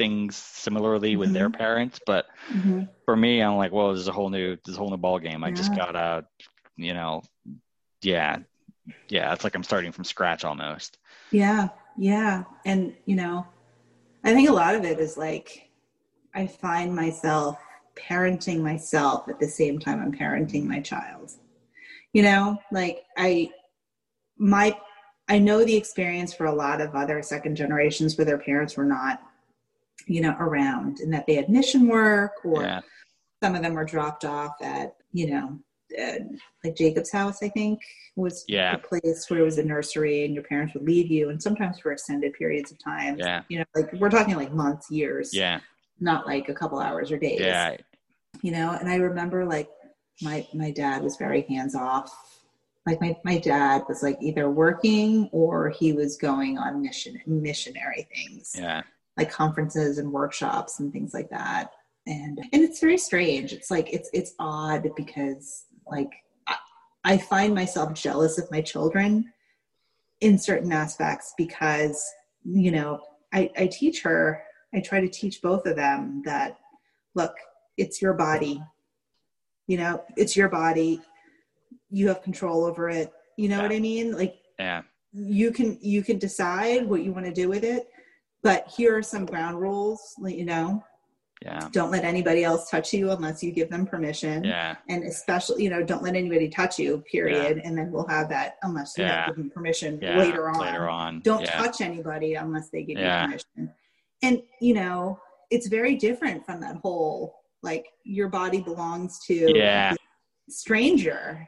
things similarly with mm-hmm. their parents but mm-hmm. for me i'm like well there's a whole new there's a whole new ball game i just gotta you know yeah yeah it's like i'm starting from scratch almost. Yeah yeah. And you know i think a lot of it is like i find myself parenting myself at the same time i'm parenting my child. You know like i my I know the experience for a lot of other second generations where their parents were not, you know, around and that they had mission work or yeah. some of them were dropped off at, you know, uh, like Jacob's house, I think was yeah. a place where it was a nursery and your parents would leave you and sometimes for extended periods of time. Yeah. You know, like we're talking like months, years. Yeah. Not like a couple hours or days. Yeah. You know, and I remember like my my dad was very hands off like my, my dad was like either working or he was going on mission missionary things yeah like conferences and workshops and things like that. And and it's very strange. It's like it's it's odd because like I, I find myself jealous of my children in certain aspects because you know I, I teach her i try to teach both of them that look it's your body. You know it's your body. You have control over it. You know yeah. what i mean? Like yeah. you can you can decide what you want to do with it but here are some ground rules let you know. Yeah. Don't let anybody else touch you unless you give them permission. Yeah. And especially you know don't let anybody touch you period. Yeah. and then we'll have that unless you yeah. give them permission yeah. later on. later on. Don't touch anybody unless they give you permission. And you know it's very different from that whole like your body belongs to yeah. stranger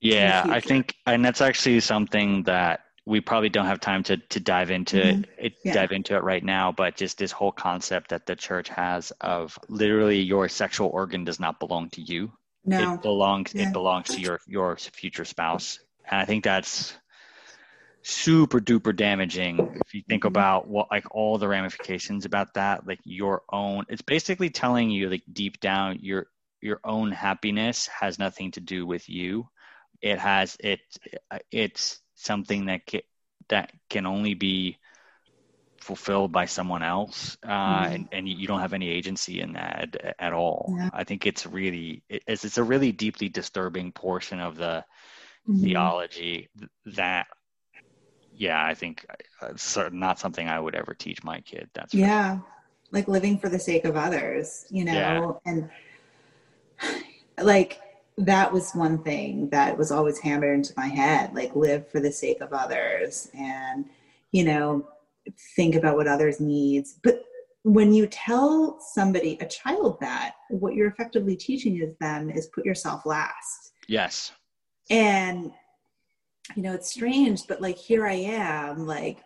yeah i think and that's actually something that we probably don't have time to to dive into mm-hmm. it yeah. dive into it right now but just this whole concept that the church has of literally your sexual organ does not belong to you no. it belongs yeah. it belongs to your your future spouse and i think that's super duper damaging if you think mm-hmm. about what like all the ramifications about that like your own it's basically telling you like deep down your your own happiness has nothing to do with you it has it it's something that can, that can only be fulfilled by someone else uh, mm-hmm. and, and you don't have any agency in that at, at all yeah. i think it's really it's, it's a really deeply disturbing portion of the mm-hmm. theology that yeah i think uh, it's not something i would ever teach my kid that's yeah like living for the sake of others you know yeah. and like that was one thing that was always hammered into my head like live for the sake of others and you know think about what others needs. But when you tell somebody a child that what you're effectively teaching is them is put yourself last. Yes. And you know it's strange but like here i am like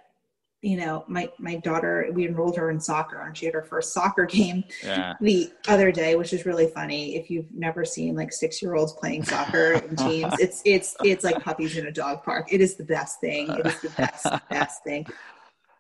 you know, my my daughter, we enrolled her in soccer, and she had her first soccer game yeah. the other day, which is really funny. If you've never seen like six year olds playing soccer in teams, it's it's it's like puppies in a dog park. It is the best thing. It is the best best thing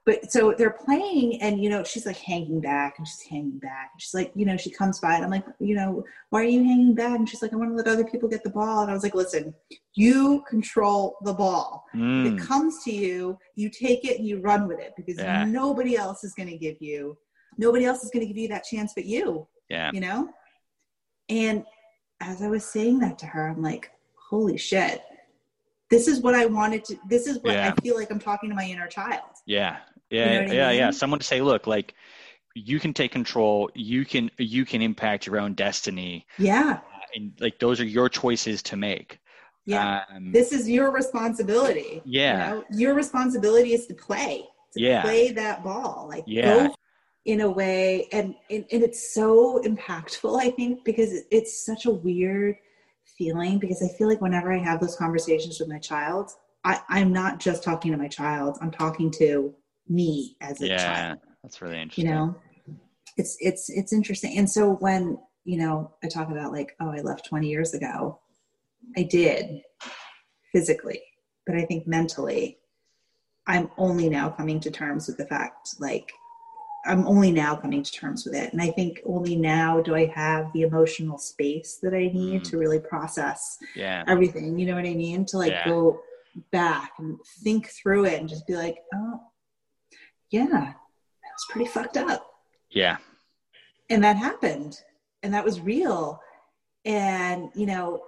but so they're playing and you know she's like hanging back and she's hanging back and she's like you know she comes by and i'm like you know why are you hanging back and she's like i want to let other people get the ball and i was like listen you control the ball mm. it comes to you you take it and you run with it because yeah. nobody else is going to give you nobody else is going to give you that chance but you yeah you know and as i was saying that to her i'm like holy shit this is what I wanted to, this is what yeah. I feel like I'm talking to my inner child. Yeah. Yeah. You know yeah. I mean? Yeah. Someone to say, look, like you can take control. You can, you can impact your own destiny. Yeah. Uh, and like, those are your choices to make. Yeah. Um, this is your responsibility. Yeah. You know? Your responsibility is to play, to yeah. play that ball. Like yeah. go in a way. And, and, and it's so impactful, I think, because it's such a weird, feeling because I feel like whenever I have those conversations with my child, I, I'm not just talking to my child, I'm talking to me as a yeah, child. That's really interesting. You know, it's it's it's interesting. And so when, you know, I talk about like, oh, I left 20 years ago, I did physically, but I think mentally, I'm only now coming to terms with the fact like I'm only now coming to terms with it. And I think only now do I have the emotional space that I need mm. to really process yeah. everything. You know what I mean? To like yeah. go back and think through it and just be like, oh, yeah, that was pretty fucked up. Yeah. And that happened. And that was real. And, you know,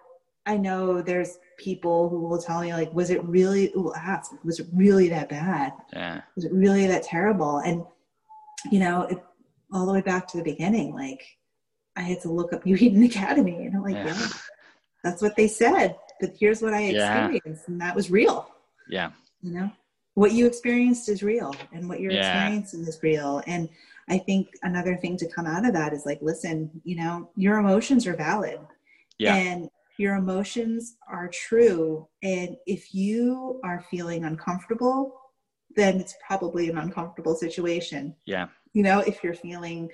I know there's people who will tell me like, was it really, ooh, ask, was it really that bad? Yeah. Was it really that terrible? And you know, it, all the way back to the beginning, like I had to look up New Eden Academy, and I'm like, yeah. yeah, that's what they said. But here's what I experienced, yeah. and that was real. Yeah, you know, what you experienced is real, and what you're yeah. experiencing is real. And I think another thing to come out of that is like, listen, you know, your emotions are valid, yeah. and your emotions are true. And if you are feeling uncomfortable then it's probably an uncomfortable situation. Yeah. You know, if you're feeling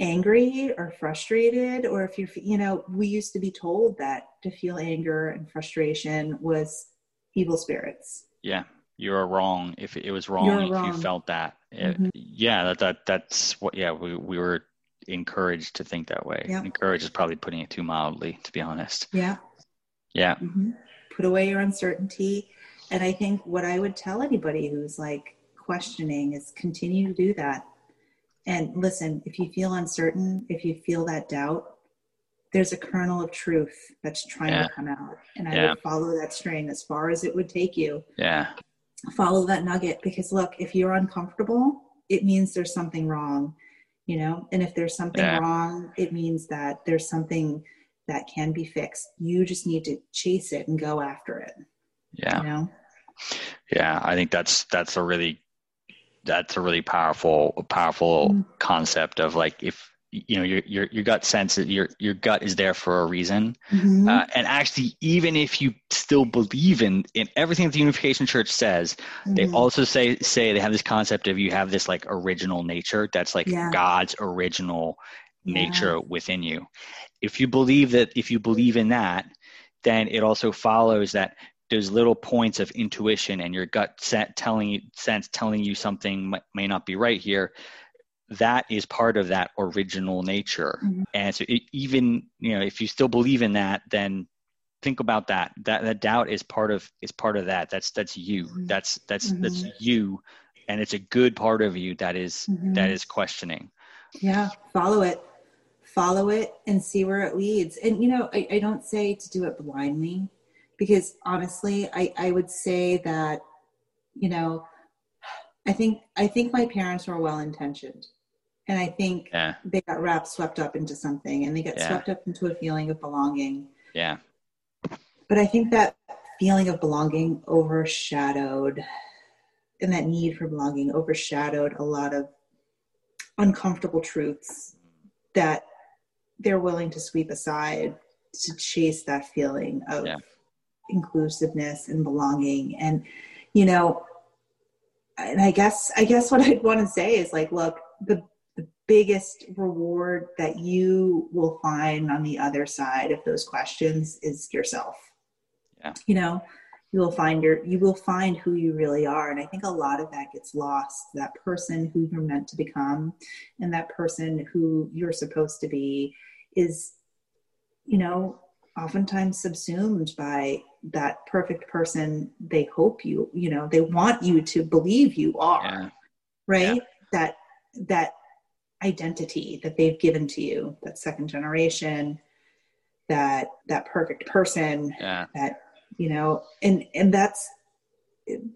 angry or frustrated or if you're you know we used to be told that to feel anger and frustration was evil spirits yeah you're wrong if it was wrong if wrong. you felt that mm-hmm. it, yeah that, that that's what yeah we, we were encouraged to think that way yeah. encouraged is probably putting it too mildly to be honest yeah yeah mm-hmm. put away your uncertainty and i think what i would tell anybody who's like questioning is continue to do that and listen, if you feel uncertain, if you feel that doubt, there's a kernel of truth that's trying yeah. to come out. And I yeah. would follow that string as far as it would take you. Yeah. Follow that nugget because look, if you're uncomfortable, it means there's something wrong, you know? And if there's something yeah. wrong, it means that there's something that can be fixed. You just need to chase it and go after it. Yeah. You know? Yeah, I think that's that's a really that's a really powerful powerful mm-hmm. concept of like if you know your your your gut sense that your your gut is there for a reason mm-hmm. uh, and actually even if you still believe in in everything that the unification church says mm-hmm. they also say say they have this concept of you have this like original nature that's like yeah. god's original nature yeah. within you if you believe that if you believe in that then it also follows that those little points of intuition and your gut set telling you sense telling you something may, may not be right here that is part of that original nature. Mm-hmm. and so it, even you know if you still believe in that then think about that. That that doubt is part of is part of that. That's that's you. Mm-hmm. that's that's mm-hmm. that's you. And it's a good part of you that is, mm-hmm. that is questioning. Yeah. Follow it. Follow it and see where it leads. And you know I, I don't say to do it blindly because honestly I, I would say that you know i think i think my parents were well intentioned and i think yeah. they got wrapped swept up into something and they got yeah. swept up into a feeling of belonging yeah but i think that feeling of belonging overshadowed and that need for belonging overshadowed a lot of uncomfortable truths that they're willing to sweep aside to chase that feeling of yeah inclusiveness and belonging and you know and i guess i guess what i'd want to say is like look the the biggest reward that you will find on the other side of those questions is yourself. Yeah. You know you will find your you will find who you really are. And i think a lot of that gets lost that person who you're meant to become and that person who you're supposed to be is you know oftentimes subsumed by that perfect person they hope you you know they want you to believe you are. Yeah. right? Yeah. that that identity that they've given to you that second generation that that perfect person yeah. that you know and and that's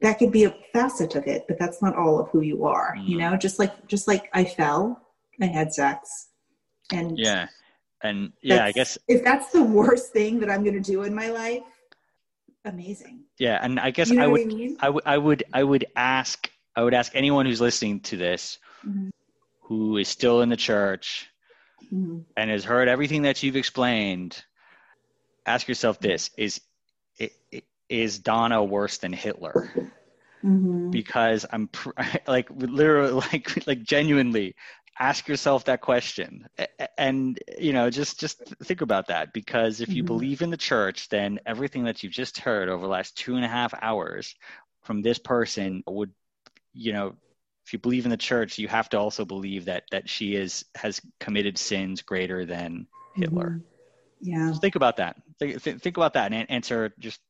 that could be a facet of it but that's not all of who you are mm. you know just like just like i fell i had sex and yeah and yeah i guess if that's the worst thing that i'm going to do in my life amazing yeah and i guess you know I, would, I, mean? I would i would i would ask i would ask anyone who's listening to this mm-hmm. Who is still in the church mm-hmm. and has heard everything that you've explained ask yourself this is is donna worse than hitler mm-hmm. because i'm pr- like literally like like genuinely ask yourself that question and you know just just think about that because if you mm-hmm. believe in the church then everything that you've just heard over the last two and a half hours from this person would you know if you believe in the church you have to also believe that that she is has committed sins greater than hitler. Mm-hmm. yeah. just think about that. Think, think about that and answer just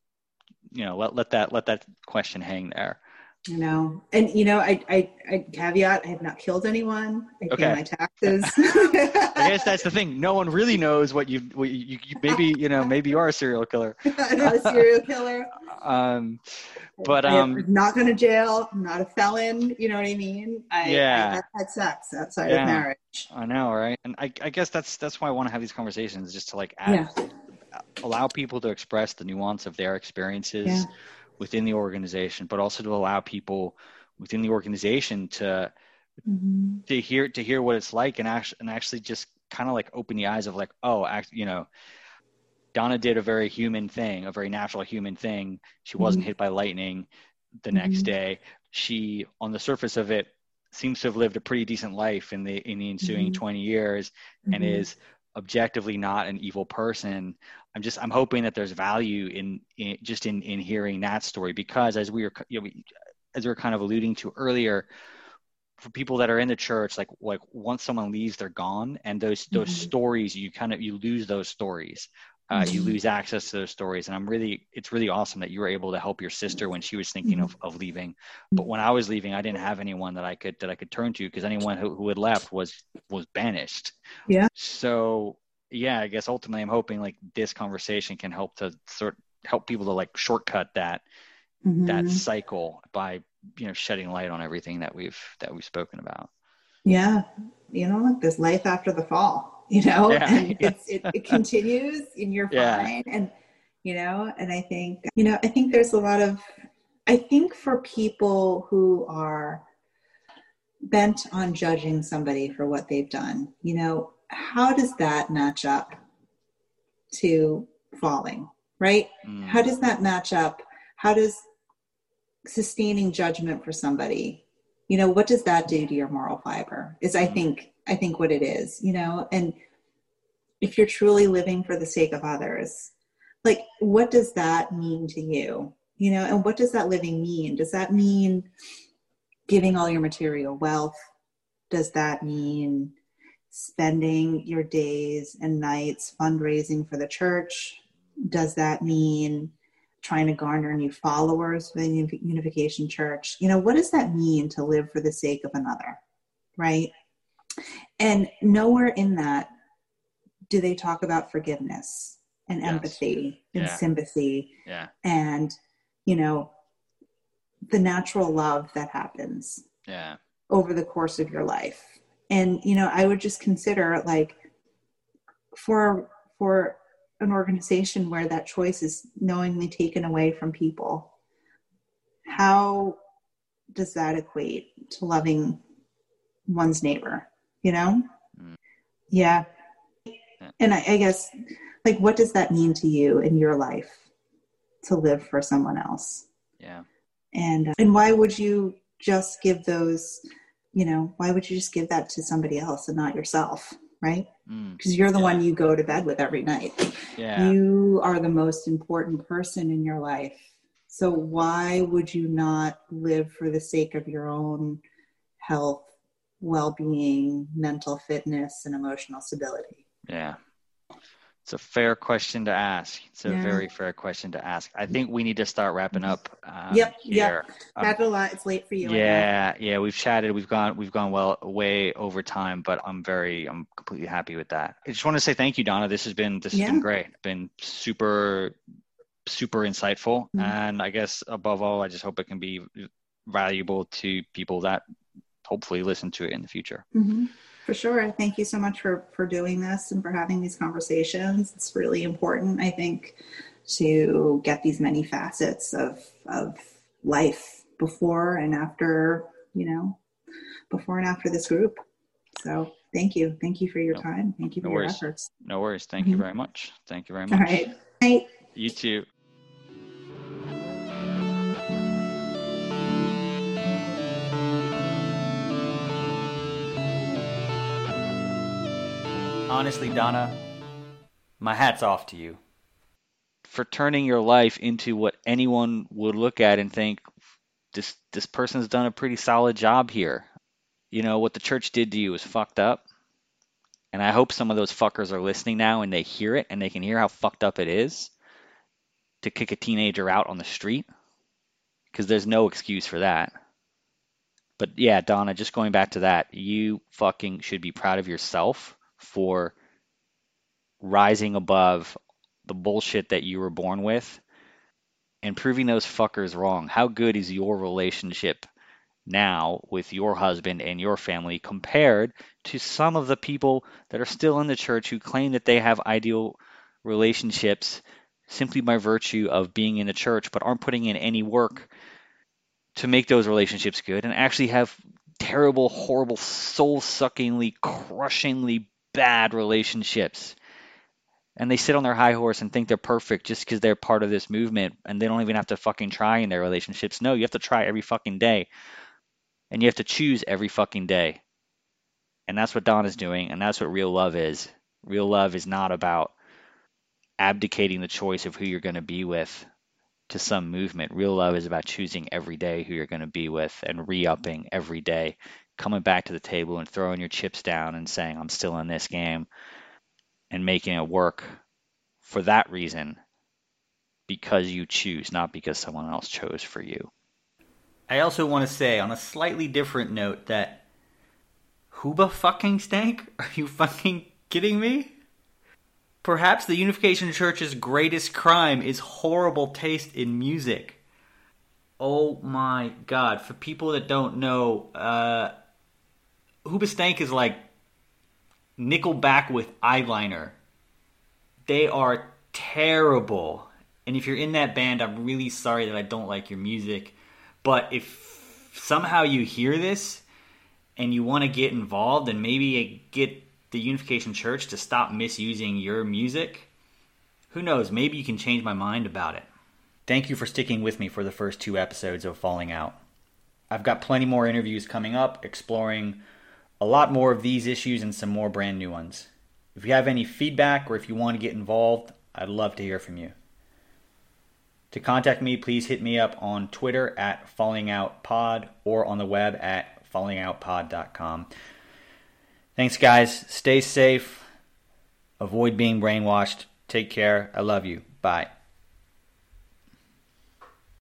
you know let, let that let that question hang there you know, and you know, I, I, I caveat: I have not killed anyone. I okay. pay my taxes. I guess that's the thing. No one really knows what you, what you, you maybe, you know, maybe you are a serial killer. I'm not a serial killer. um, but um, I'm not going to jail. I'm not a felon. You know what I mean? I, yeah. I have had sex outside yeah. of marriage. I know, right? And I, I guess that's that's why I want to have these conversations, just to like add, yeah. allow people to express the nuance of their experiences. Yeah within the organization, but also to allow people within the organization to mm-hmm. to hear to hear what it's like and actually and actually just kind of like open the eyes of like oh act, you know Donna did a very human thing, a very natural human thing. She wasn't mm-hmm. hit by lightning the next mm-hmm. day. She, on the surface of it, seems to have lived a pretty decent life in the in the ensuing mm-hmm. 20 years mm-hmm. and is objectively not an evil person i'm just i'm hoping that there's value in, in just in in hearing that story. Because as we were you know, as we were kind of alluding to earlier for people that are in the church like like once someone leaves they're gone. And those those mm-hmm. stories you kind of you lose those stories uh, you mm-hmm. lose access to those stories. And i'm really it's really awesome that you were able to help your sister when she was thinking of, of leaving. But when i was leaving i didn't have anyone that i could that i could turn to because anyone who, who had left was was banished. Yeah. So yeah i guess ultimately i'm hoping like this conversation can help to sort help people to like shortcut that mm-hmm. that cycle by you know shedding light on everything that we've that we've spoken about. Yeah. You know there's life after the fall you know, yeah, and yeah. it, it continues and you're fine. And, you know, and I think, you know, I think there's a lot of, I think for people who are bent on judging somebody for what they've done, you know, how does that match up to falling, right? Mm. How does that match up? How does sustaining judgment for somebody, you know, what does that do to your moral fiber? Is I mm. think I think what it is, you know, and if you're truly living for the sake of others, like what does that mean to you? You know, and what does that living mean? Does that mean giving all your material wealth? Does that mean spending your days and nights fundraising for the church? Does that mean trying to garner new followers for the Unification Church? You know, what does that mean to live for the sake of another? Right? And nowhere in that do they talk about forgiveness and yes. empathy and yeah. sympathy yeah. and you know the natural love that happens yeah over the course of your life and you know i would just consider like for for an organization where that choice is knowingly taken away from people how does that equate to loving one's neighbor you know? Mm. yeah. And I, I guess like what does that mean to you in your life to live for someone else? Yeah. And uh, and why would you just give those you know why would you just give that to somebody else and not yourself right? Because mm, you're the yeah. one you go to bed with every night. Yeah. you are the most important person in your life. So why would you not live for the sake of your own health well-being mental fitness and emotional stability yeah. It's a fair question to ask. It's a yeah. very fair question to ask. I think we need to start wrapping up. Um, yep. Here. Yep. Um, a lot. It's late for you. Yeah. Yeah. We've chatted. We've gone. We've gone well way over time, but I'm very. I'm completely happy with that. I just want to say thank you, Donna. This has been. This has yeah. been great. Been super, super insightful, mm-hmm. and I guess above all, I just hope it can be valuable to people that hopefully listen to it in the future. Mm-hmm. For sure. Thank you so much for, for doing this and for having these conversations. It's really important, I think, to get these many facets of, of life before and after, you know, before and after this group. So thank you. Thank you for your no, time. Thank you for no your efforts. No worries. Thank mm-hmm. you very much. Thank you very much. All right. Bye. You too. Honestly, Donna, my hat's off to you. For turning your life into what anyone would look at and think, this this person's done a pretty solid job here. You know, what the church did to you was fucked up. And I hope some of those fuckers are listening now and they hear it and they can hear how fucked up it is to kick a teenager out on the street. Because there's no excuse for that. But yeah, Donna, just going back to that, you fucking should be proud of yourself for rising above the bullshit that you were born with and proving those fuckers wrong. How good is your relationship now with your husband and your family compared to some of the people that are still in the church who claim that they have ideal relationships simply by virtue of being in the church but aren't putting in any work to make those relationships good and actually have terrible, horrible, soul suckingly, crushingly bad relationships. And they sit on their high horse and think they're perfect just because they're part of this movement and they don't even have to fucking try in their relationships. No, you have to try every fucking day. And you have to choose every fucking day. And that's what Don is doing, and that's what real love is. Real love is not about abdicating the choice of who you're going to be with to some movement. Real love is about choosing every day who you're going to be with and re upping every day, coming back to the table and throwing your chips down and saying, I'm still in this game and making it work for that reason because you choose, not because someone else chose for you. I also want to say, on a slightly different note, that Hooba fucking stank? Are you fucking kidding me? Perhaps the Unification Church's greatest crime is horrible taste in music. Oh my god. For people that don't know, uh, Hoobastank is like Nickelback with eyeliner. They are terrible. And if you're in that band, I'm really sorry that I don't like your music. But if somehow you hear this and you want to get involved and maybe get the Unification Church to stop misusing your music, who knows? Maybe you can change my mind about it. Thank you for sticking with me for the first two episodes of Falling Out. I've got plenty more interviews coming up exploring a lot more of these issues and some more brand new ones. If you have any feedback or if you want to get involved, I'd love to hear from you. To contact me, please hit me up on Twitter at fallingoutpod or on the web at fallingoutpod.com. Thanks, guys. Stay safe. Avoid being brainwashed. Take care. I love you. Bye.